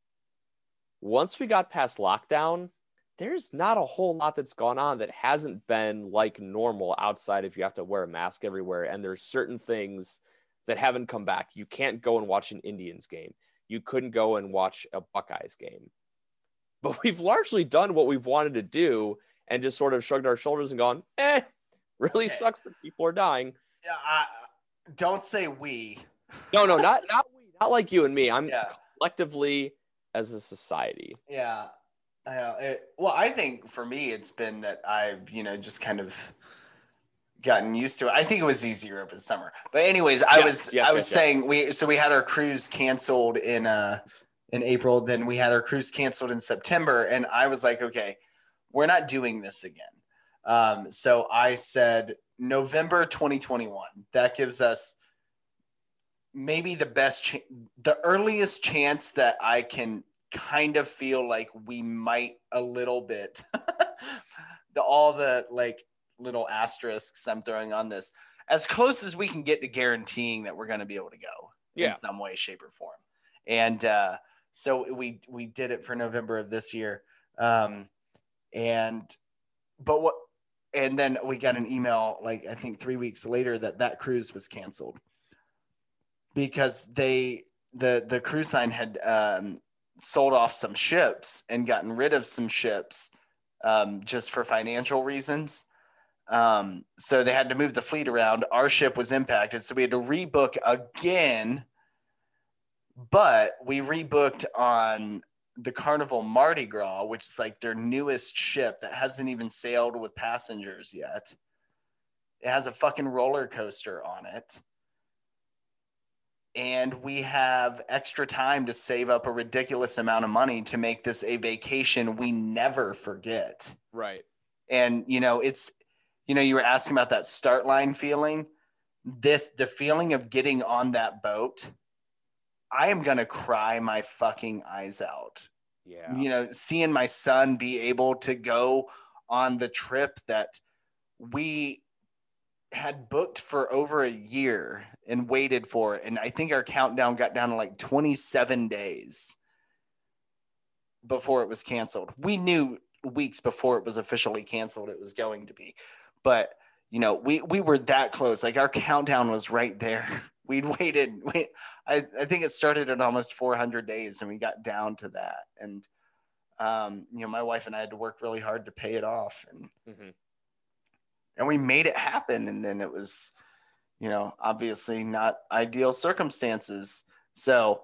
once we got past lockdown, there's not a whole lot that's gone on that hasn't been like normal outside if you have to wear a mask everywhere. And there's certain things that haven't come back. You can't go and watch an Indians game. You couldn't go and watch a Buckeyes game. [LAUGHS] But we've largely done what we've wanted to do and just sort of shrugged our shoulders and gone, eh, really Okay. sucks that people are dying. Yeah, I, don't say we. No, no, not [LAUGHS] not we, not like you and me. I'm Yeah. collectively as a society. Yeah. Uh, it, well, I think for me, it's been that I've, you know, just kind of gotten used to it. I think it was easier over the summer. But anyways, I Yes, was yes, I was yes, saying we so we had our cruise canceled in uh in April, then we had our cruise canceled in September and I was like, okay, we're not doing this again. Um so I said November 2021. That gives us maybe the best ch- the earliest chance that I can kind of feel like we might a little bit [LAUGHS] the all the like little asterisks I'm throwing on this as close as we can get to guaranteeing that we're going to be able to go Yeah. in some way shape or form and uh so we we did it for November of this year um and but what and then we got an email like I think 3 weeks later that that cruise was canceled because they the the cruise line had um, sold off some ships and gotten rid of some ships um, just for financial reasons. Um, so they had to move the fleet around. Our ship was impacted, so we had to rebook again. But we rebooked on the Carnival Mardi Gras, which is like their newest ship that hasn't even sailed with passengers yet. It has a fucking roller coaster on it and we have extra time to save up a ridiculous amount of money to make this a vacation we never forget. Right. And you know, it's you know, you were asking about that start line feeling. This the feeling of getting on that boat. I am gonna cry my fucking eyes out. Yeah. You know, seeing my son be able to go on the trip that we had booked for over a year and waited for it. And I think our countdown got down to like 27 days before it was canceled. We knew weeks before it was officially canceled it was going to be. But you know, we we were that close. Like our countdown was right there. [LAUGHS] We'd waited. We, I, I think it started at almost 400 days and we got down to that. And um, you know, my wife and I had to work really hard to pay it off. And hmm and we made it happen. And then it was you know obviously not ideal circumstances. So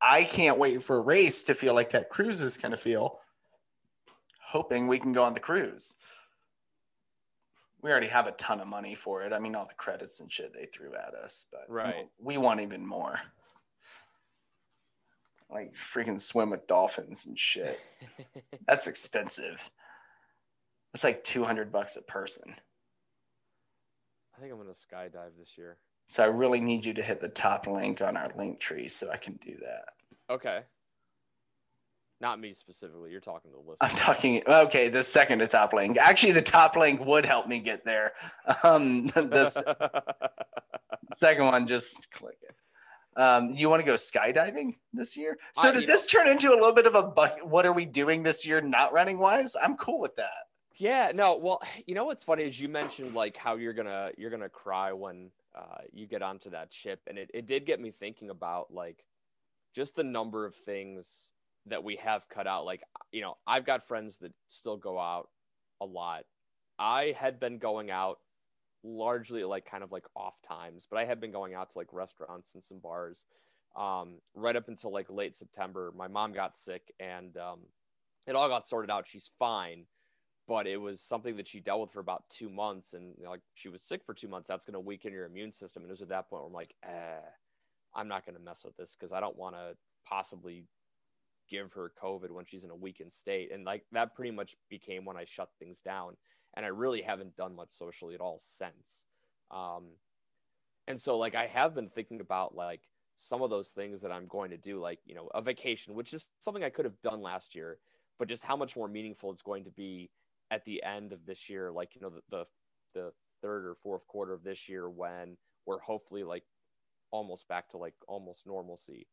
i can't wait for a race to feel like that cruise is going to feel hoping we can go on the cruise. We already have a ton of money for it. I mean all the credits and shit they threw at us but Right. we want even more. Like freaking swim with dolphins and shit. [LAUGHS] That's expensive. It's like 200 bucks a person I think I'm gonna skydive this year. So I really need you to hit the top link on our Linktree so I can do that. Okay. Not me specifically. You're talking to the list. I'm talking okay, the second to top link. Actually, the top link would help me get there. Um [LAUGHS] this [LAUGHS] second one, just click it. Um, you want to go skydiving this year? So Uh, did this turn into a little bit of a buck? What are we doing this year, not running wise? I'm cool with that. Yeah, no, well, [SIGHS] you know what's funny is you mentioned like how you're gonna you're gonna cry when uh, you get onto that ship, and it, it did get me thinking about like just the number of things that we have cut out. Like, you know, I've got friends that still go out a lot. I had been going out largely like kind of like off times, but I had been going out to like restaurants and some bars um, right up until like late September. My mom got sick and um, it all got sorted out. She's fine but it was something that she dealt with for about two months and like she was sick for two months that's going to weaken your immune system and it was at that point where i'm like eh, i'm not going to mess with this because i don't want to possibly give her covid when she's in a weakened state and like that pretty much became when i shut things down and i really haven't done much socially at all since. Um, and so like i have been thinking about like some of those things that i'm going to do like you know a vacation which is something i could have done last year but just how much more meaningful it's going to be at the end of this year, like you know the, the the third or fourth quarter of this year when we're hopefully like almost back to like almost normalcy.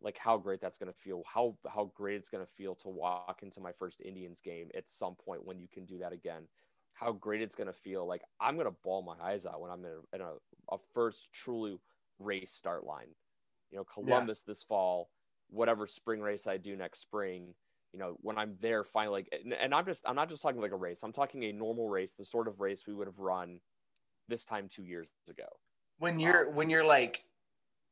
Like how great that's going to feel. How how great it's going to feel to walk into my first Indians game at some point when you can do that again. How great it's going to feel. Like I'm going to bawl my eyes out when I'm in a, in a, a first truly race start line. You know, Columbus this fall, whatever spring race I do next spring you know when i'm there finally like and, and i'm just i'm not just talking like a race i'm talking a normal race the sort of race we would have run this time two years ago When you're when you're like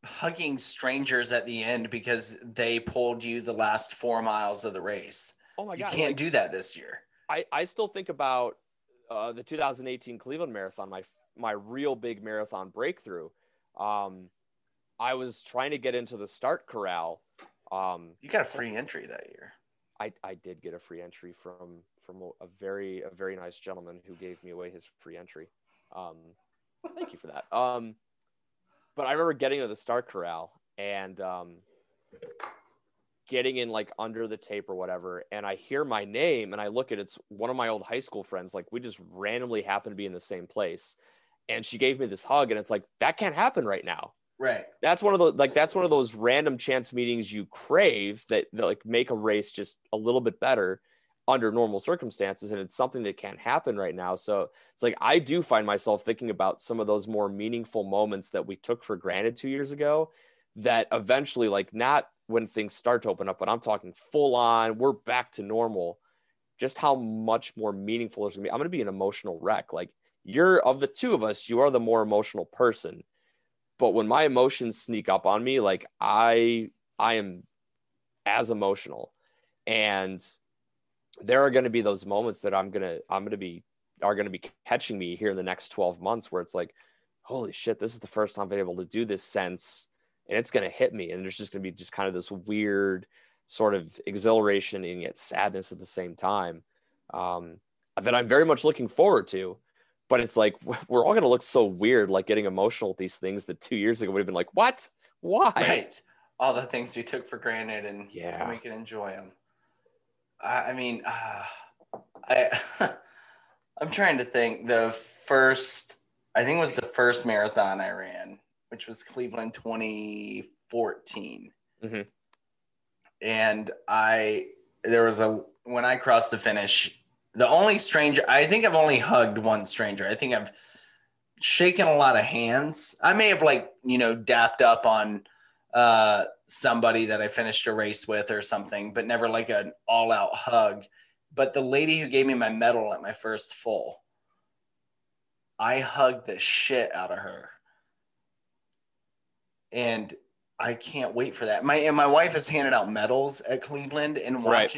hugging strangers at the end because they pulled you the last four miles of the race. oh my you can't like, do that this year. I, I still think about uh, the 2018 cleveland marathon my my real big marathon breakthrough um i was trying to get into the start corral um You got a free entry that year. I, I did get a free entry from from a, very a very nice gentleman who gave me away his free entry. Um, thank you for that. Um, but I remember getting to the start corral and um, getting in like under the tape or whatever, and I hear my name and I look at it's one of my old high school friends. Like we just randomly happen to be in the same place, and she gave me this hug, and it's like that can't happen right now Right. that's one of the like that's one of those random chance meetings you crave that, that like make a race just a little bit better under normal circumstances and it's something that can't happen right now. So it's like i do find myself thinking about some of those more meaningful moments that we took for granted two years ago that eventually like not when things start to open up but i'm talking full on we're back to normal just how much more meaningful it's gonna be? I'm gonna be an emotional wreck. Like you're of the two of us you are the more emotional person but when my emotions sneak up on me like i i am as emotional. And there are going to be those moments that i'm going to i'm going to be are going to be catching me here in the next 12 months where it's like holy shit this is the first time i've been able to do this since and it's going to hit me and there's just going to be just kind of this weird sort of exhilaration and yet sadness at the same time um, that i'm very much looking forward to but it's like we're all going to look so weird like getting emotional with these things that two years ago would have been like what why Right. All the things we took for granted and Yeah. we can enjoy them. I, I mean, uh, I [LAUGHS] I'm trying to think. The first, I think it was the first marathon I ran, which was Cleveland 2014. Mhm. And I there was a when I crossed the finish, the only stranger I think I've only hugged one stranger. I think I've shaken a lot of hands. I may have like, you know, dapped up on uh somebody that I finished a race with or something, but never like an all out hug. But the lady who gave me my medal at my first full, I hugged the shit out of her. And I can't wait for that. My and my wife has handed out medals at Cleveland and Right.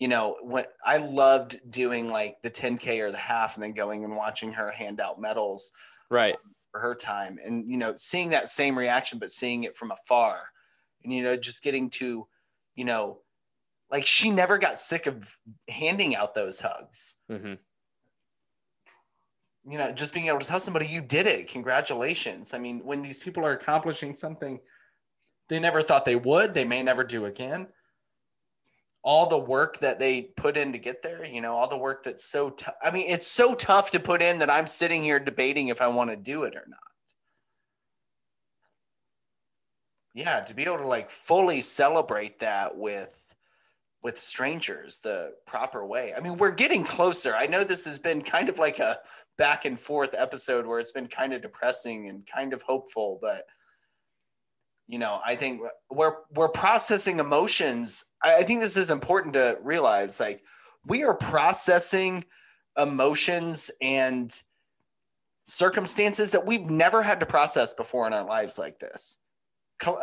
You know, when I loved doing like the 10K or the half and then going and watching her hand out medals right. for her time and you know seeing that same reaction but seeing it from afar and you know just getting to you know like she never got sick of handing out those hugs. Hmm you know just being able to tell somebody you did it. Congratulations. I mean when these people are accomplishing something they never thought they would they may never do again all the work that they put in to get there you know all the work that's so tough i mean it's so tough to put in that i'm sitting here debating if i want to do it or not. Yeah to be able to like fully celebrate that with with strangers the proper way. I mean we're getting closer. I know this has been kind of like a back and forth episode where it's been kind of depressing and kind of hopeful but you know i think we're we're processing emotions i, I think this is important to realize like we are processing emotions and circumstances that we've never had to process before in our lives like this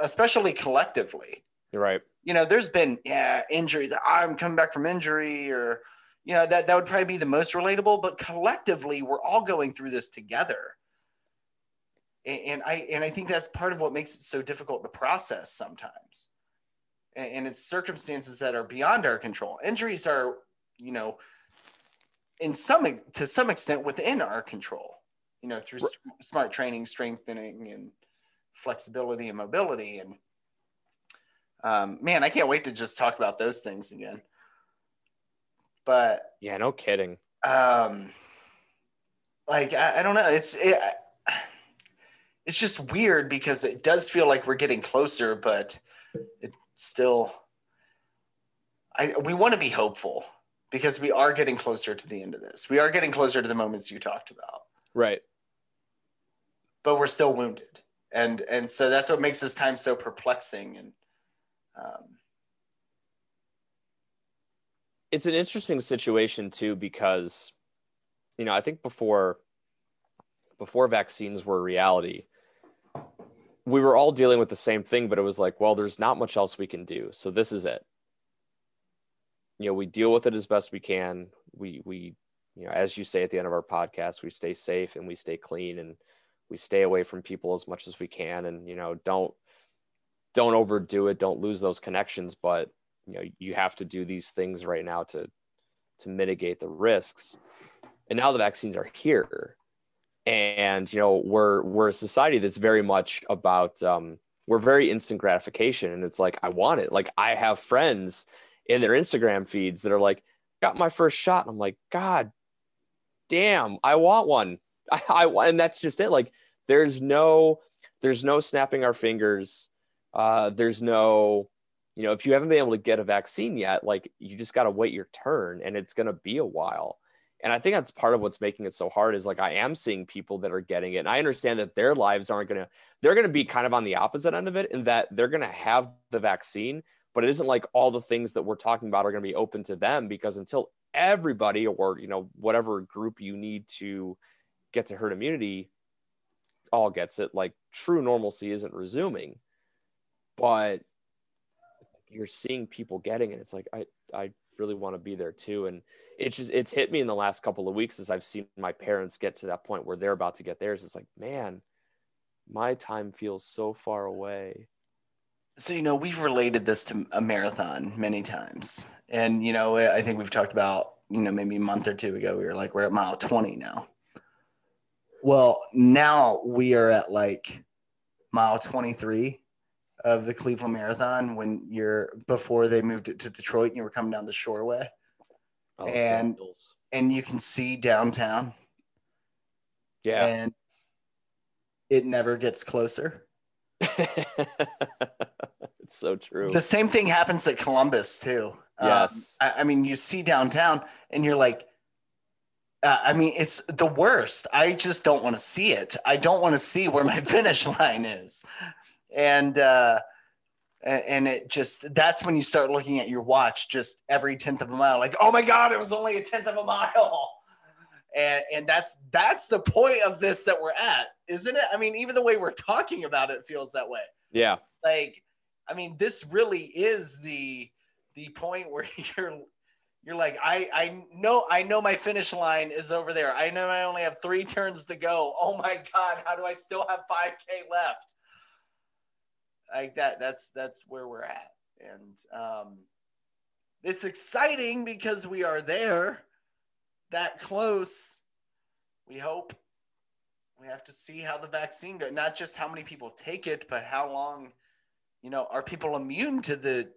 especially collectively you're right you know, there's been yeah injuries. I'm coming back from injury, or you know that that would probably be the most relatable. But collectively, we're all going through this together, and, and I and I think that's part of what makes it so difficult to process sometimes. And, and it's circumstances that are beyond our control. Injuries are, you know, in some to some extent within our control. You know, through st- smart training, strengthening, and flexibility and mobility and um, man, I can't wait to just talk about those things again. But yeah no kidding um, like I, I don't know, it's it, it's just weird because it does feel like we're getting closer, but it still. I we want to be hopeful because we are getting closer to the end of this. We are getting closer to the moments you talked about, right but we're still wounded, and and so that's what makes this time so perplexing and. Um, it's an interesting situation too because you know i think before before vaccines were a reality we were all dealing with the same thing but it was like well there's not much else we can do. So this is it. You know we deal with it as best we can. We we you know as you say at the end of our podcast we stay safe and we stay clean and we stay away from people as much as we can. And you know don't don't overdo it. Don't lose those connections but you know you have to do these things right now to to mitigate the risks. And now the vaccines are here and you know we're we're a society that's very much about um, we're very instant gratification. And it's like i want it. Like i have friends in their instagram feeds that are like got my first shot. And i'm like god damn i want one. [LAUGHS] I, I and that's just it. Like there's no there's no snapping our fingers. Uh, there's no you know if you haven't been able to get a vaccine yet like you just got to wait your turn and it's going to be a while and i think that's part of what's making it so hard is like i am seeing people that are getting it and i understand that their lives aren't going to they're going to be kind of on the opposite end of it in that they're going to have the vaccine but it isn't like all the things that we're talking about are going to be open to them because until everybody or you know whatever group you need to get to herd immunity all gets it. Like true normalcy isn't resuming but you're seeing people getting it. It's like i i really want to be there too and it's just it's hit me in the last couple of weeks as i've seen my parents get to that point where they're about to get theirs it's like man my time feels so far away. So, you know, we've related this to a marathon many times. And, you know, I think we've talked about, you know, maybe a month or two ago, we were like, we're at mile 20 now. Well, now we are at like mile 23 of the Cleveland Marathon when you're before they moved it to Detroit and you were coming down the shoreway And- and you can see downtown yeah. and it never gets closer. [LAUGHS] it's so true. The same thing happens at Columbus too. Um, Yes. I, I mean, you see downtown and you're like, uh, I mean, it's the worst. I just don't want to see it. I don't want to see where my [LAUGHS] finish line is. And, uh, and it just, that's when you start looking at your watch just every tenth of a mile, like, oh my God, it was only a tenth of a mile. And, and that's, that's the point of this that we're at, isn't it? I mean, even the way we're talking about it feels that way yeah. like i mean this really is the the point [LAUGHS] where you're you're like i i know i know my finish line is over there i know i only have three turns to go oh my god how do i still have 5k left like that that's that's where we're at. And um it's exciting because we are there that close. We hope we have to see how the vaccine goes not just how many people take it but how long you know are people immune to the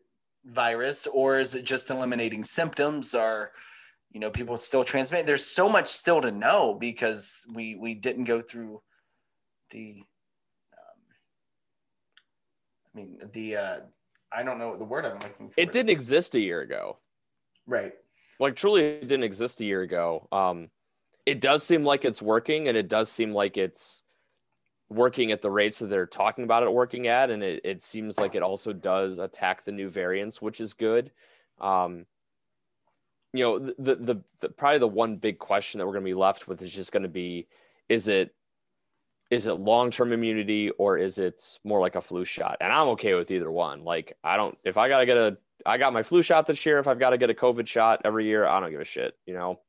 virus or is it just eliminating symptoms? Or you know people still transmit? There's so much still to know because we we didn't go through the i mean the uh i don't know what the word i'm looking for It didn't exist a year ago. right Like truly it didn't exist a year ago. Um it does seem like it's working and it does seem like it's working at the rates that they're talking about it working at and it, it seems like it also does attack the new variants which is good um you know the, the the, the probably the one big question that we're going to be left with is just going to be is it is it long-term immunity or is it more like a flu shot and i'm okay with either one like i don't if i gotta get a i got my flu shot this year if i've got to get a covid shot every year i don't give a shit you know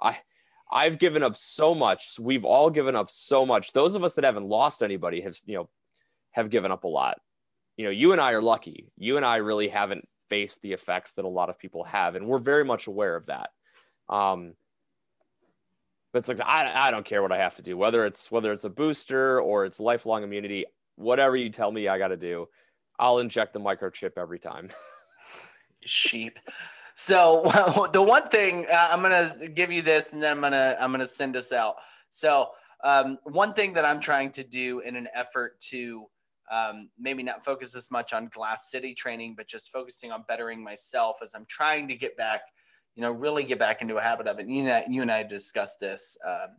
i I've given up so much. We've all given up so much. Those of us that haven't lost anybody have, you know, have given up a lot. You know, you and I are lucky. You and I really haven't faced the effects that a lot of people have, and we're very much aware of that. Um, but it's like I, I don't care what I have to do, whether it's whether it's a booster or it's lifelong immunity, whatever you tell me I got to do, I'll inject the microchip every time. [LAUGHS] sheep. So [LAUGHS] the one thing uh, I'm gonna give you this, and then I'm gonna I'm gonna send us out. So um, one thing that I'm trying to do in an effort to um, maybe not focus as much on Glass City training, but just focusing on bettering myself as I'm trying to get back, you know, really get back into a habit of it. You and I, you and I discussed this um,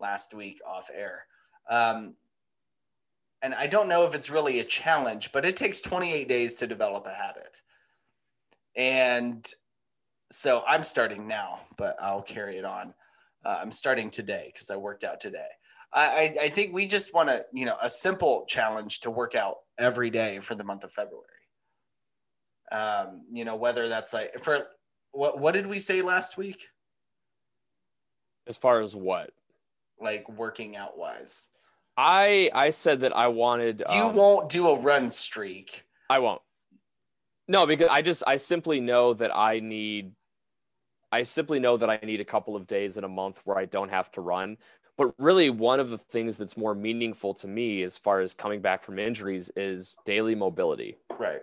last week off air. Um, and I don't know if it's really a challenge, but it takes 28 days to develop a habit. And so I'm starting now, but I'll carry it on. Uh, I'm starting today because I worked out today. I, I, think we just want to, you know, a simple challenge to work out every day for the month of February. Um, you know, whether that's like for what what did we say last week? as far as what Like working out wise, I I said that I wanted. you um, won't do a run streak. I won't. No, because I just I simply know that I need I simply know that I need a couple of days in a month where I don't have to run. But really one of the things that's more meaningful to me as far as coming back from injuries is daily mobility. Right.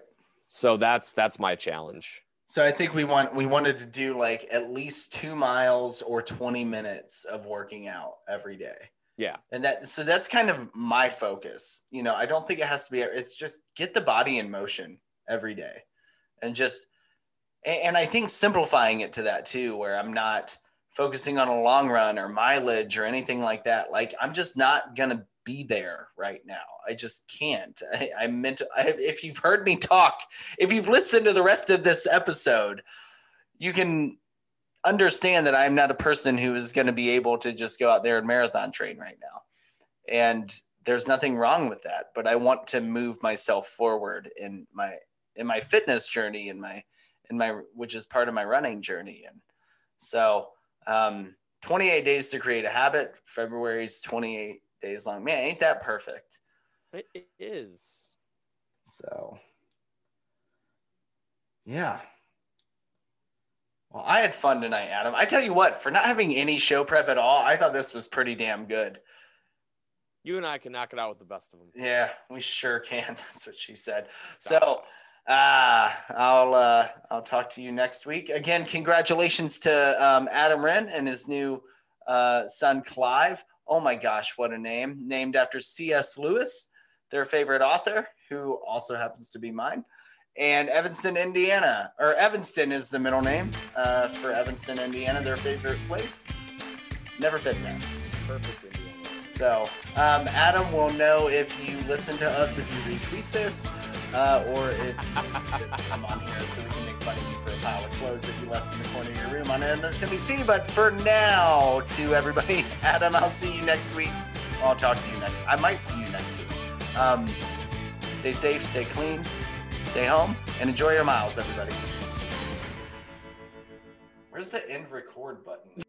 So that's that's my challenge. So I think we want we wanted to do like at least two miles or 20 minutes of working out every day. Yeah. And that so that's kind of my focus. You know, I don't think it has to be it's just get the body in motion every day. And just and, and I think simplifying it to that too, where I'm not focusing on a long run or mileage or anything like that. Like I'm just not gonna be there right now. I just can't. [LAUGHS] I, I meant to, I, if you've heard me talk, if you've listened to the rest of this episode, you can understand that I'm not a person who is going to be able to just go out there and marathon train right now. And there's nothing wrong with that, but I want to move myself forward in my in my fitness journey in my in my which is part of my running journey and so um 28 days to create a habit february's 28 days long man ain't that perfect It, is. So, yeah. Well, I had fun tonight, Adam. I tell you what, for not having any show prep at all, I thought this was pretty damn good. You and I can knock it out with the best of them. Yeah, we sure can. [LAUGHS] That's what she said. So, uh, I'll uh, I'll talk to you next week. Again, congratulations to um, Adam Wren and his new uh, son Clive. Oh my gosh, what a name! Named after C.S. Lewis, their favorite author, who also happens to be mine. And Evanston, Indiana, or Evanston is the middle name uh, for Evanston, Indiana, their favorite place. Never been there. Perfect Indiana. So um, Adam will know if you listen to us, if you retweet this, uh, or if you just come on here so we can make fun of you for a pile of clothes that you left in the corner of your room on MSNBC. But for now, to everybody, [LAUGHS] Adam, I'll see you next week. I'll talk to you next. I might see you next week. Um, stay safe, stay clean, stay home, and enjoy your miles, everybody. Where's the end record button?